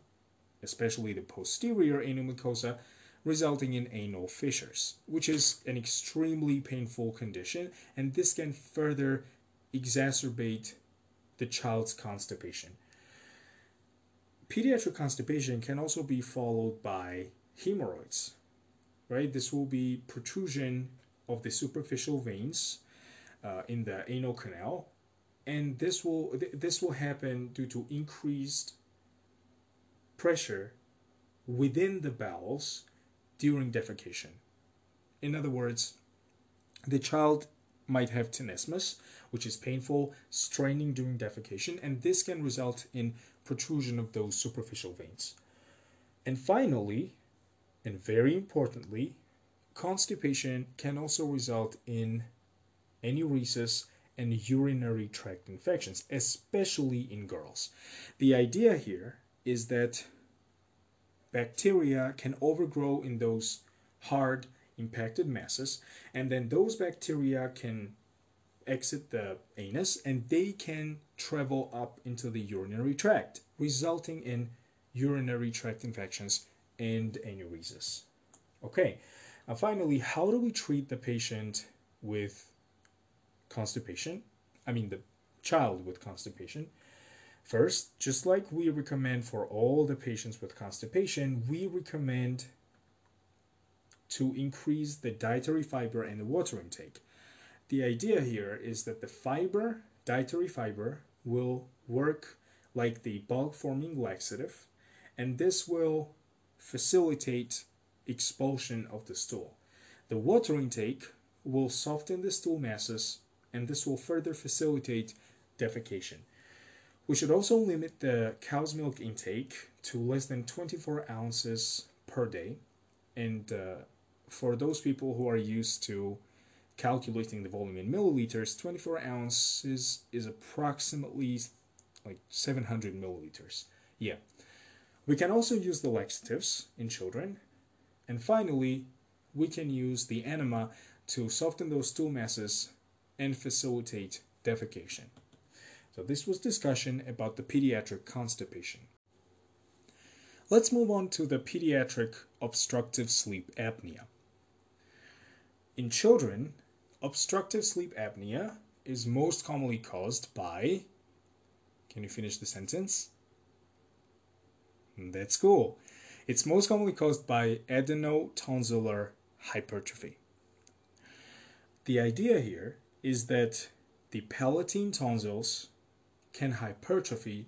especially the posterior anal mucosa, resulting in anal fissures, which is an extremely painful condition, and this can further exacerbate the child's constipation. Pediatric constipation can also be followed by hemorrhoids, right? This will be protrusion of the superficial veins uh, in the anal canal, and this will th- this will happen due to increased pressure within the bowels during defecation. In other words, the child might have tenesmus, which is painful, straining during defecation, and this can result in protrusion of those superficial veins. And finally, and very importantly, constipation can also result in enuresis and urinary tract infections, especially in girls. The idea here is that bacteria can overgrow in those hard impacted masses, and then those bacteria can exit the anus and they can travel up into the urinary tract, resulting in urinary tract infections and enuresis. Okay, and finally, how do we treat the patient with constipation? I mean, the child with constipation. First, just like we recommend for all the patients with constipation, we recommend to increase the dietary fiber and the water intake. The idea here is that the fiber, dietary fiber, will work like the bulk forming laxative, and this will facilitate expulsion of the stool. The water intake will soften the stool masses, and this will further facilitate defecation. We should also limit the cow's milk intake to less than 24 ounces per day. And uh, for those people who are used to calculating the volume in milliliters, 24 ounces is approximately like 700 milliliters. Yeah. We can also use the laxatives in children. And finally, we can use the enema to soften those stool masses and facilitate defecation. So this was discussion about the pediatric constipation. Let's move on to the pediatric obstructive sleep apnea. In children, obstructive sleep apnea is most commonly caused by Can you finish the sentence? That's cool. It's most commonly caused by adenotonsillar hypertrophy. The idea here is that the palatine tonsils can hypertrophy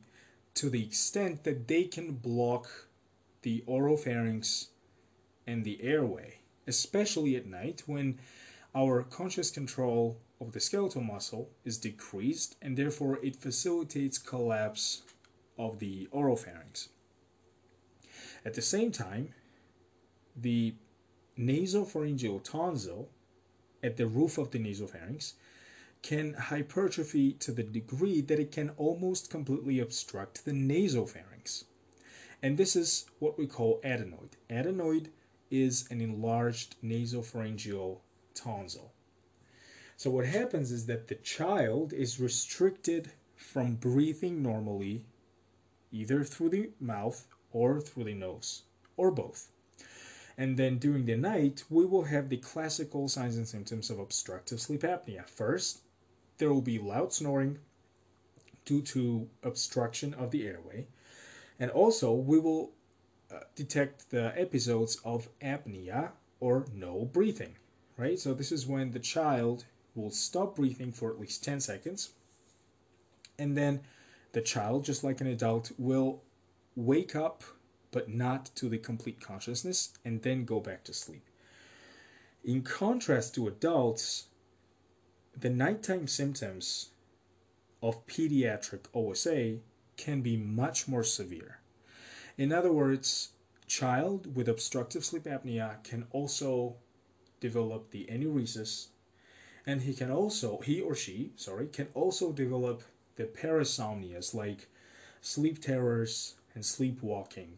to the extent that they can block the oropharynx and the airway, especially at night when our conscious control of the skeletal muscle is decreased and therefore it facilitates collapse of the oropharynx. At the same time, the nasopharyngeal tonsil at the roof of the nasopharynx can hypertrophy to the degree that it can almost completely obstruct the nasopharynx. And this is what we call adenoid. Adenoid is an enlarged nasopharyngeal tonsil. So what happens is that the child is restricted from breathing normally either through the mouth or through the nose or both. And then during the night, we will have the classical signs and symptoms of obstructive sleep apnea. First, there will be loud snoring due to obstruction of the airway. And also, we will uh, detect the episodes of apnea or no breathing, right? So, this is when the child will stop breathing for at least 10 seconds. And then the child, just like an adult, will wake up but not to the complete consciousness and then go back to sleep. In contrast to adults, the nighttime symptoms of pediatric OSA can be much more severe. In other words, child with obstructive sleep apnea can also develop the enuresis and he can also he or she sorry can also develop the parasomnias like sleep terrors and sleepwalking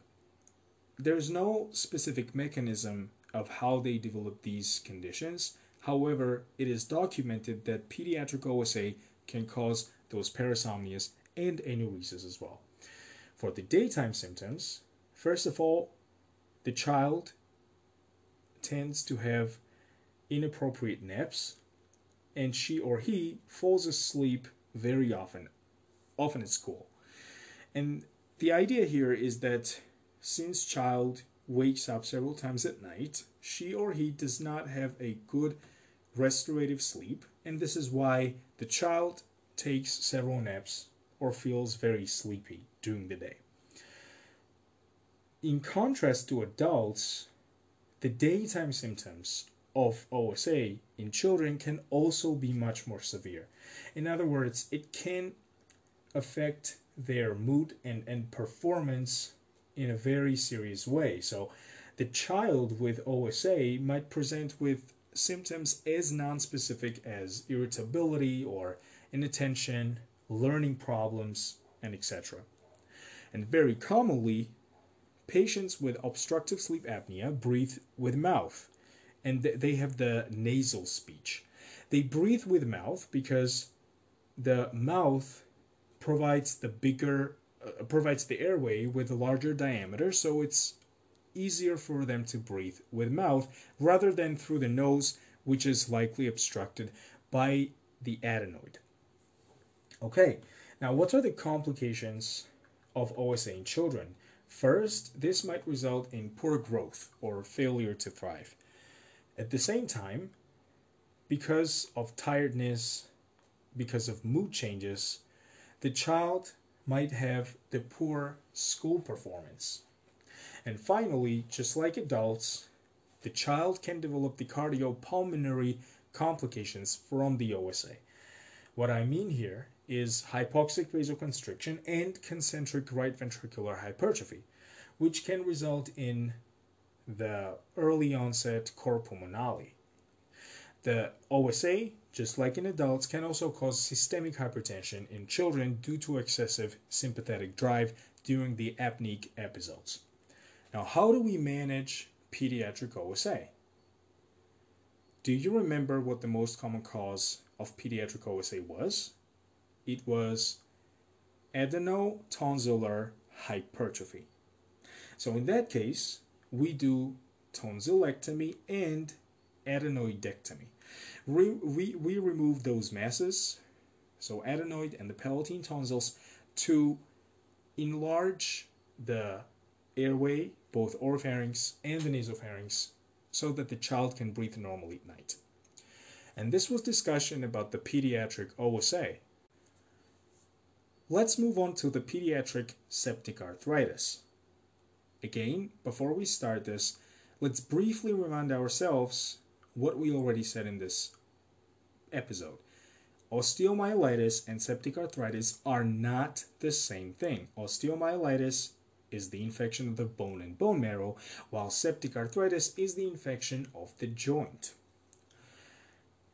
there's no specific mechanism of how they develop these conditions However, it is documented that pediatric OSA can cause those parasomnias and enuresis as well. For the daytime symptoms, First of all, the child tends to have inappropriate naps and she or he falls asleep very often, often at school. And the idea here is that since child wakes up several times at night, she or he does not have a good restorative sleep, and this is why the child takes several naps or feels very sleepy during the day. In contrast to adults, the daytime symptoms of OSA in children can also be much more severe. In other words, it can affect their mood and, and performance in a very serious way. So, the child with OSA might present with symptoms as non-specific as irritability or inattention, learning problems, and etc. And very commonly, patients with obstructive sleep apnea breathe with mouth and they have the nasal speech. They breathe with mouth because the mouth provides the bigger uh, provides the airway with a larger diameter so it's easier for them to breathe with mouth rather than through the nose, which is likely obstructed by the adenoid. Okay, now what are the complications of OSA in children? First, this might result in poor growth or failure to thrive. At the same time, because of tiredness, because of mood changes, the child might have the poor school performance. And finally, just like adults, the child can develop the cardiopulmonary complications from the OSA. What I mean here is hypoxic vasoconstriction and concentric right ventricular hypertrophy, which can result in the early onset cor pulmonale. The OSA, just like in adults, can also cause systemic hypertension in children due to excessive sympathetic drive during the apneic episodes. Now, how do we manage pediatric OSA? Do you remember what the most common cause of pediatric OSA was? It was adenotonsillar hypertrophy. So, in that case, we do tonsillectomy and adenoidectomy. We, we, we remove those masses, so adenoid and the palatine tonsils, to enlarge the airway both oropharynx and the nasopharynx so that the child can breathe normally at night. And this was discussion about the pediatric OSA. Let's move on to the pediatric septic arthritis. Again, before we start this, let's briefly remind ourselves what we already said in this episode. Osteomyelitis and septic arthritis are not the same thing. Osteomyelitis is the infection of the bone and bone marrow, while septic arthritis is the infection of the joint.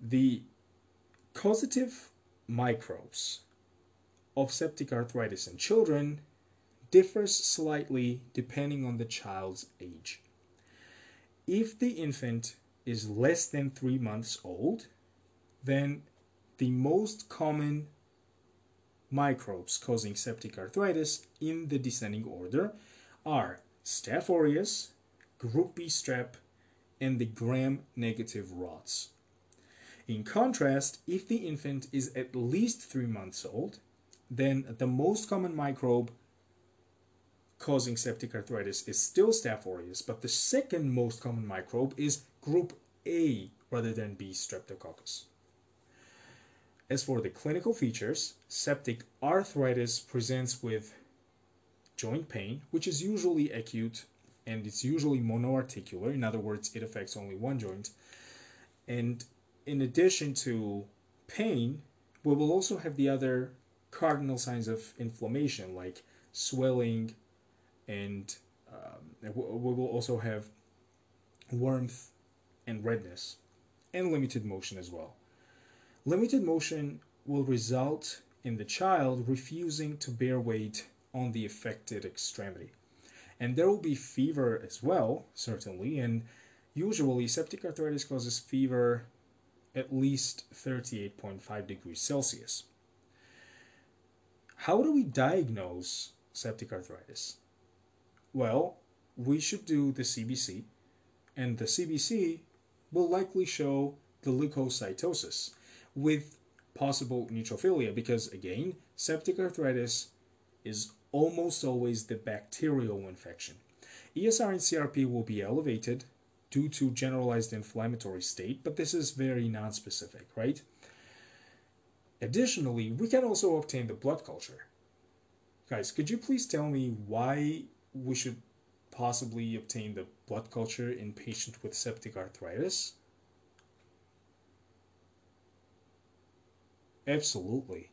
The causative microbes of septic arthritis in children differs slightly depending on the child's age. If the infant is less than three months old, then the most common microbes causing septic arthritis in the descending order are Staph aureus, group B strep, and the gram-negative rods. In contrast, if the infant is at least three months old, then the most common microbe causing septic arthritis is still Staph aureus, but the second most common microbe is group A rather than B streptococcus. As for the clinical features, septic arthritis presents with joint pain, which is usually acute and it's usually monoarticular. In other words, it affects only one joint. And in addition to pain, we will also have the other cardinal signs of inflammation like swelling and um, we will also have warmth and redness and limited motion as well. Limited motion will result in the child refusing to bear weight on the affected extremity. And there will be fever as well, certainly, and usually septic arthritis causes fever at least 38.5 degrees Celsius. How do we diagnose septic arthritis? Well, we should do the CBC, and the CBC will likely show the leukocytosis with possible neutrophilia because, again, septic arthritis is almost always the bacterial infection. ESR and CRP will be elevated due to generalized inflammatory state, but this is very non-specific, right? Additionally, we can also obtain the blood culture. Guys, could you please tell me why we should possibly obtain the blood culture in patients with septic arthritis? Absolutely.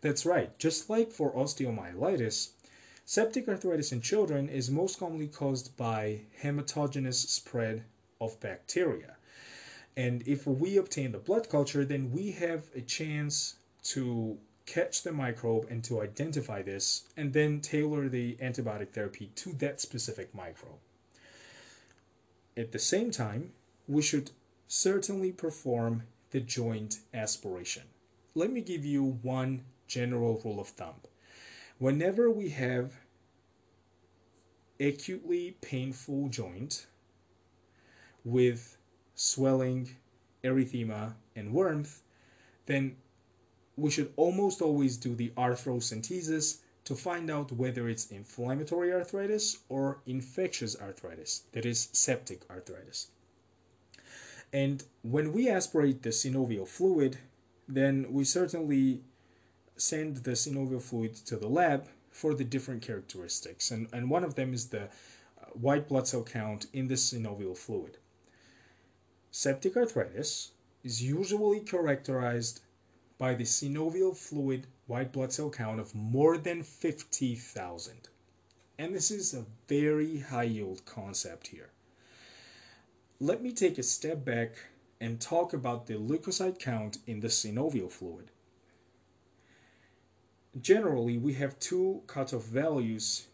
That's right. Just like for osteomyelitis, septic arthritis in children is most commonly caused by hematogenous spread of bacteria. And if we obtain the blood culture, then we have a chance to catch the microbe and to identify this and then tailor the antibiotic therapy to that specific microbe. At the same time, we should certainly perform the joint aspiration. Let me give you one general rule of thumb. Whenever we have acutely painful joint with swelling, erythema, and warmth, then we should almost always do the arthrocentesis to find out whether it's inflammatory arthritis or infectious arthritis, that is, septic arthritis. And when we aspirate the synovial fluid, then we certainly send the synovial fluid to the lab for the different characteristics. And, and one of them is the uh, white blood cell count in the synovial fluid. Septic arthritis is usually characterized by the synovial fluid white blood cell count of more than 50,000. And this is a very high yield concept here. Let me take a step back and talk about the leukocyte count in the synovial fluid. Generally, we have two cutoff values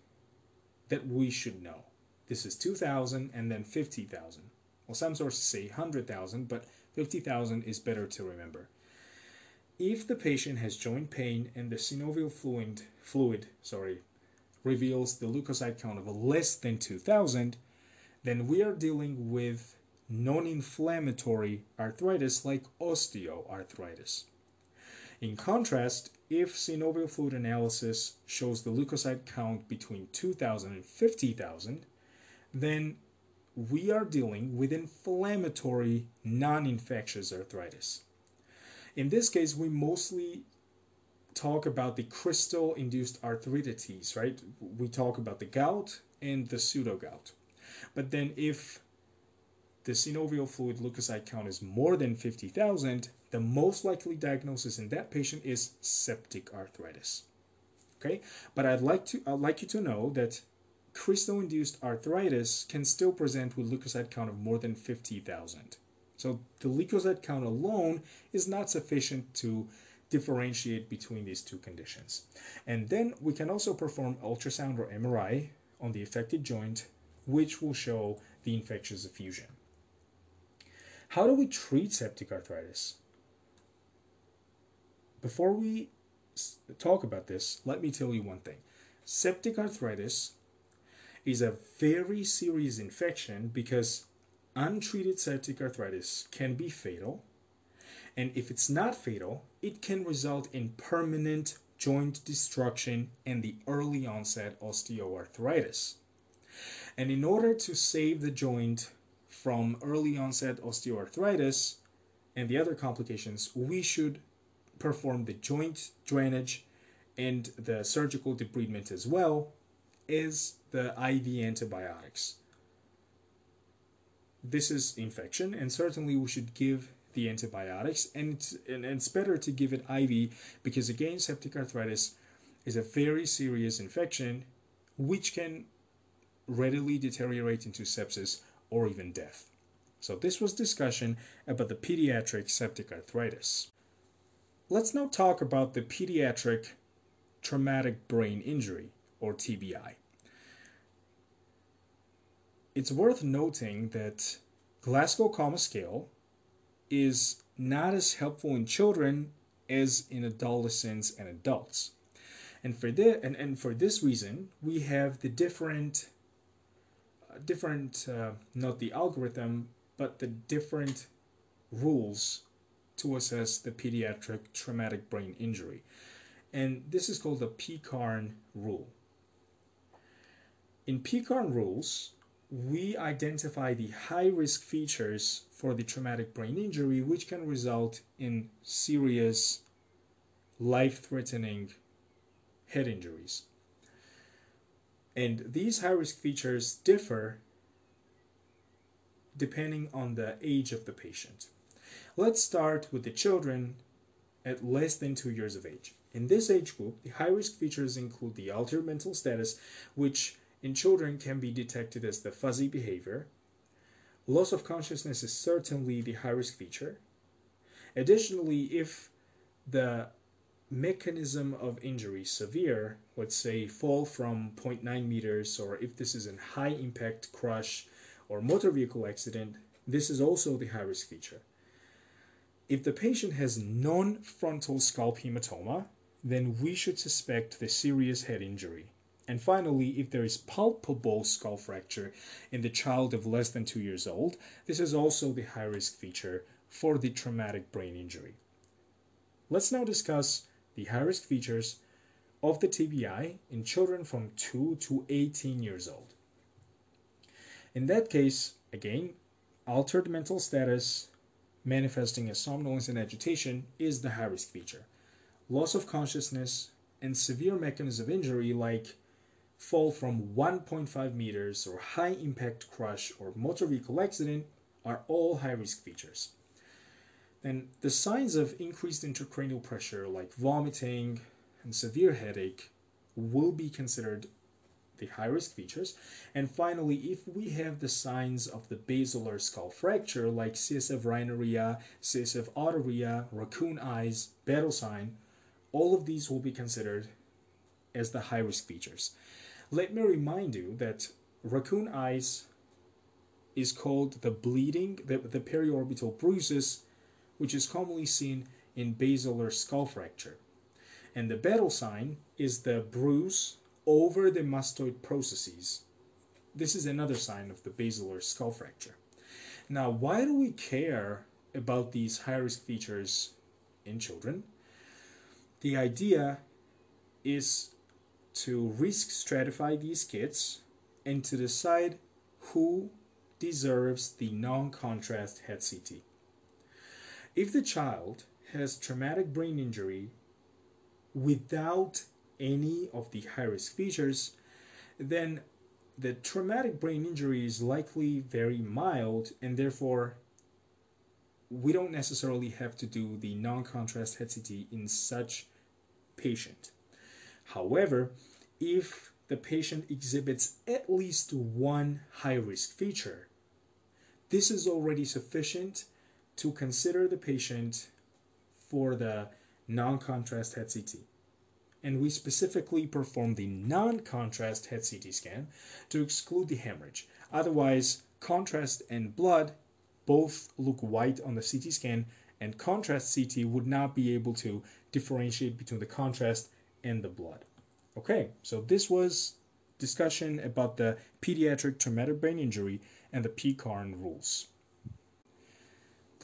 that we should know. This is 2,000 and then 50,000. Well, some sources say 100,000, but 50,000 is better to remember. If the patient has joint pain and the synovial fluid, fluid sorry, reveals the leukocyte count of less than 2000, then we are dealing with non-inflammatory arthritis like osteoarthritis. In contrast, if synovial fluid analysis shows the leukocyte count between 2000 and 50,000, then we are dealing with inflammatory non-infectious arthritis. In this case, we mostly talk about the crystal induced arthritides, right? We talk about the gout and the pseudogout. But then if the synovial fluid leukocyte count is more than 50,000, the most likely diagnosis in that patient is septic arthritis. Okay? But I'd like to I'd like you to know that crystal induced arthritis can still present with leukocyte count of more than 50,000. So the leukocyte count alone is not sufficient to differentiate between these two conditions. And then we can also perform ultrasound or MRI on the affected joint, which will show the infectious effusion. How do we treat septic arthritis? Before we talk about this, let me tell you one thing. Septic arthritis is a very serious infection because untreated septic arthritis can be fatal. And if it's not fatal, it can result in permanent joint destruction and the early onset osteoarthritis. And in order to save the joint from early onset osteoarthritis and the other complications, we should perform the joint drainage and the surgical debridement as well as the IV antibiotics this is infection, and certainly we should give the antibiotics. And it's, and it's better to give it IV because, again, septic arthritis is a very serious infection which can readily deteriorate into sepsis or even death. So, this was discussion about the pediatric septic arthritis. Let's now talk about the pediatric traumatic brain injury or TBI it's worth noting that Glasgow Coma Scale is not as helpful in children as in adolescents and adults. And for, this, and, and for this reason, we have the different different, uh, not the algorithm, but the different rules to assess the pediatric traumatic brain injury. And this is called the PECARN rule. In PECARN rules, we identify the high risk features for the traumatic brain injury, which can result in serious, life threatening head injuries. And these high risk features differ depending on the age of the patient. Let's start with the children at less than two years of age. In this age group, the high risk features include the altered mental status, which in children can be detected as the fuzzy behavior. Loss of consciousness is certainly the high risk feature. Additionally, if the mechanism of injury severe, let's say fall from 0.9 meters, or if this is a high impact crush or motor vehicle accident, this is also the high risk feature. If the patient has non frontal scalp hematoma, then we should suspect the serious head injury. And finally, if there is palpable skull fracture in the child of less than two years old, this is also the high risk feature for the traumatic brain injury. Let's now discuss the high risk features of the TBI in children from 2 to 18 years old. In that case, again, altered mental status manifesting as somnolence and agitation is the high risk feature. Loss of consciousness and severe mechanism of injury like fall from 1.5 meters or high impact crush or motor vehicle accident are all high risk features. Then the signs of increased intracranial pressure like vomiting and severe headache will be considered the high risk features. And finally, if we have the signs of the basilar skull fracture like CSF rhinorrhea, CSF otorrhea, raccoon eyes, battle sign, all of these will be considered as the high risk features. Let me remind you that raccoon eyes is called the bleeding, the, the periorbital bruises, which is commonly seen in basilar skull fracture. And the battle sign is the bruise over the mastoid processes. This is another sign of the basilar skull fracture. Now, why do we care about these high risk features in children? The idea is to risk stratify these kids and to decide who deserves the non-contrast head CT. If the child has traumatic brain injury without any of the high-risk features, then the traumatic brain injury is likely very mild and therefore we don't necessarily have to do the non-contrast head CT in such patient. However, if the patient exhibits at least one high risk feature, this is already sufficient to consider the patient for the non contrast head CT. And we specifically perform the non contrast head CT scan to exclude the hemorrhage. Otherwise, contrast and blood both look white on the CT scan, and contrast CT would not be able to differentiate between the contrast and the blood. Okay, so this was discussion about the pediatric traumatic brain injury and the PECARN rules.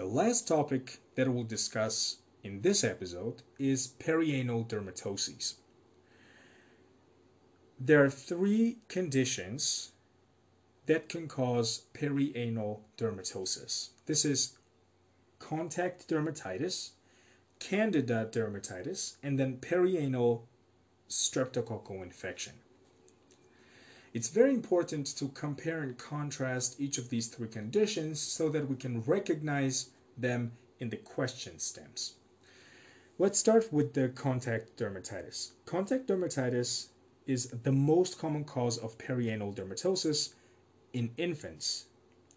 The last topic that we'll discuss in this episode is perianal dermatoses. There are three conditions that can cause perianal dermatosis. This is contact dermatitis, candida dermatitis, and then perianal streptococcal infection. It's very important to compare and contrast each of these three conditions so that we can recognize them in the question stems. Let's start with the contact dermatitis. Contact dermatitis is the most common cause of perianal dermatosis in infants,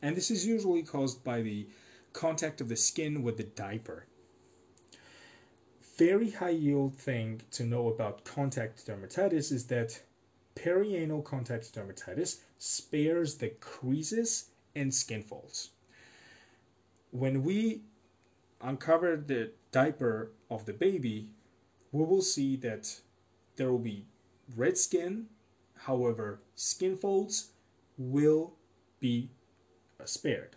and this is usually caused by the contact of the skin with the diaper very high yield thing to know about contact dermatitis is that perianal contact dermatitis spares the creases and skin folds. When we uncover the diaper of the baby, we will see that there will be red skin, however, skin folds will be uh, spared.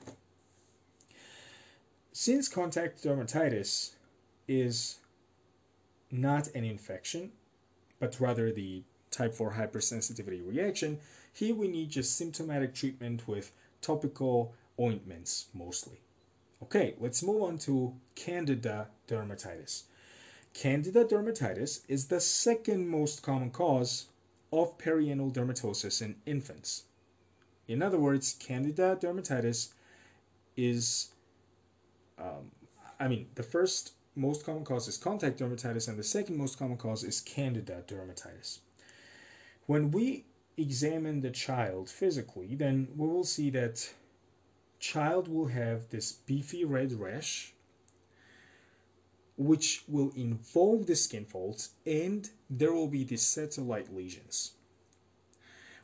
Since contact dermatitis is not an infection, but rather the type 4 hypersensitivity reaction, here we need just symptomatic treatment with topical ointments mostly. Okay, let's move on to Candida dermatitis. Candida dermatitis is the second most common cause of perianal dermatosis in infants. In other words, Candida dermatitis is, um, I mean, the first most common cause is contact dermatitis, and the second most common cause is Candida dermatitis. When we examine the child physically, then we will see that child will have this beefy red rash which will involve the skin folds and there will be the satellite lesions.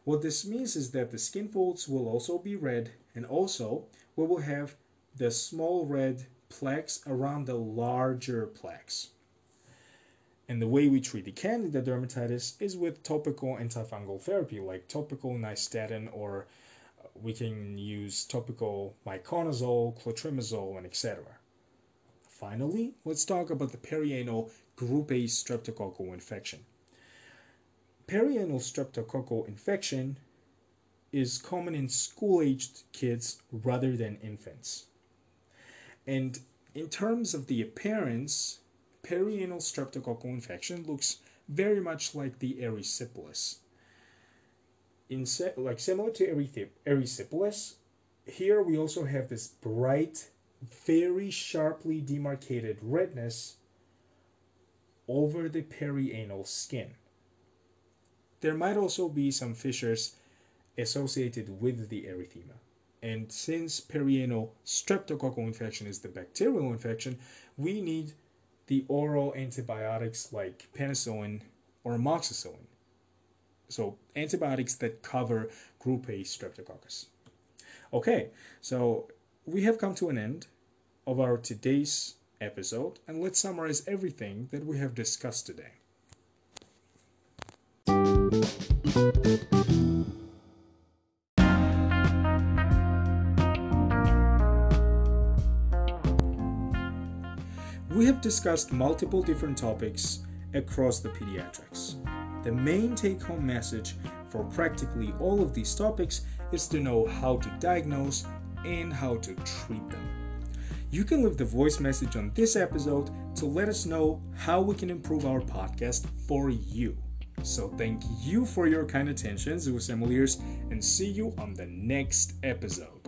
What this means is that the skin folds will also be red and also we will have the small red plaques around the larger plaques. And the way we treat the candida dermatitis is with topical antifungal therapy like topical nystatin or uh, we can use topical miconazole, clotrimazole, and etc. Finally, let's talk about the perianal group A streptococcal infection. Perianal streptococcal infection is common in school-aged kids rather than infants. And in terms of the appearance, perianal streptococcal infection looks very much like the erysipelas. In like similar to erysipelas, here we also have this bright very sharply demarcated redness over the perianal skin. There might also be some fissures associated with the erythema. And since perianal streptococcal infection is the bacterial infection, we need the oral antibiotics like penicillin or amoxicillin. So, antibiotics that cover group A streptococcus. Okay, so we have come to an end of our today's episode and let's summarize everything that we have discussed today. We have discussed multiple different topics across the pediatrics. The main take home message for practically all of these topics is to know how to diagnose and how to treat them. You can leave the voice message on this episode to let us know how we can improve our podcast for you. So thank you for your kind attention, ZUSMLErs, and see you on the next episode.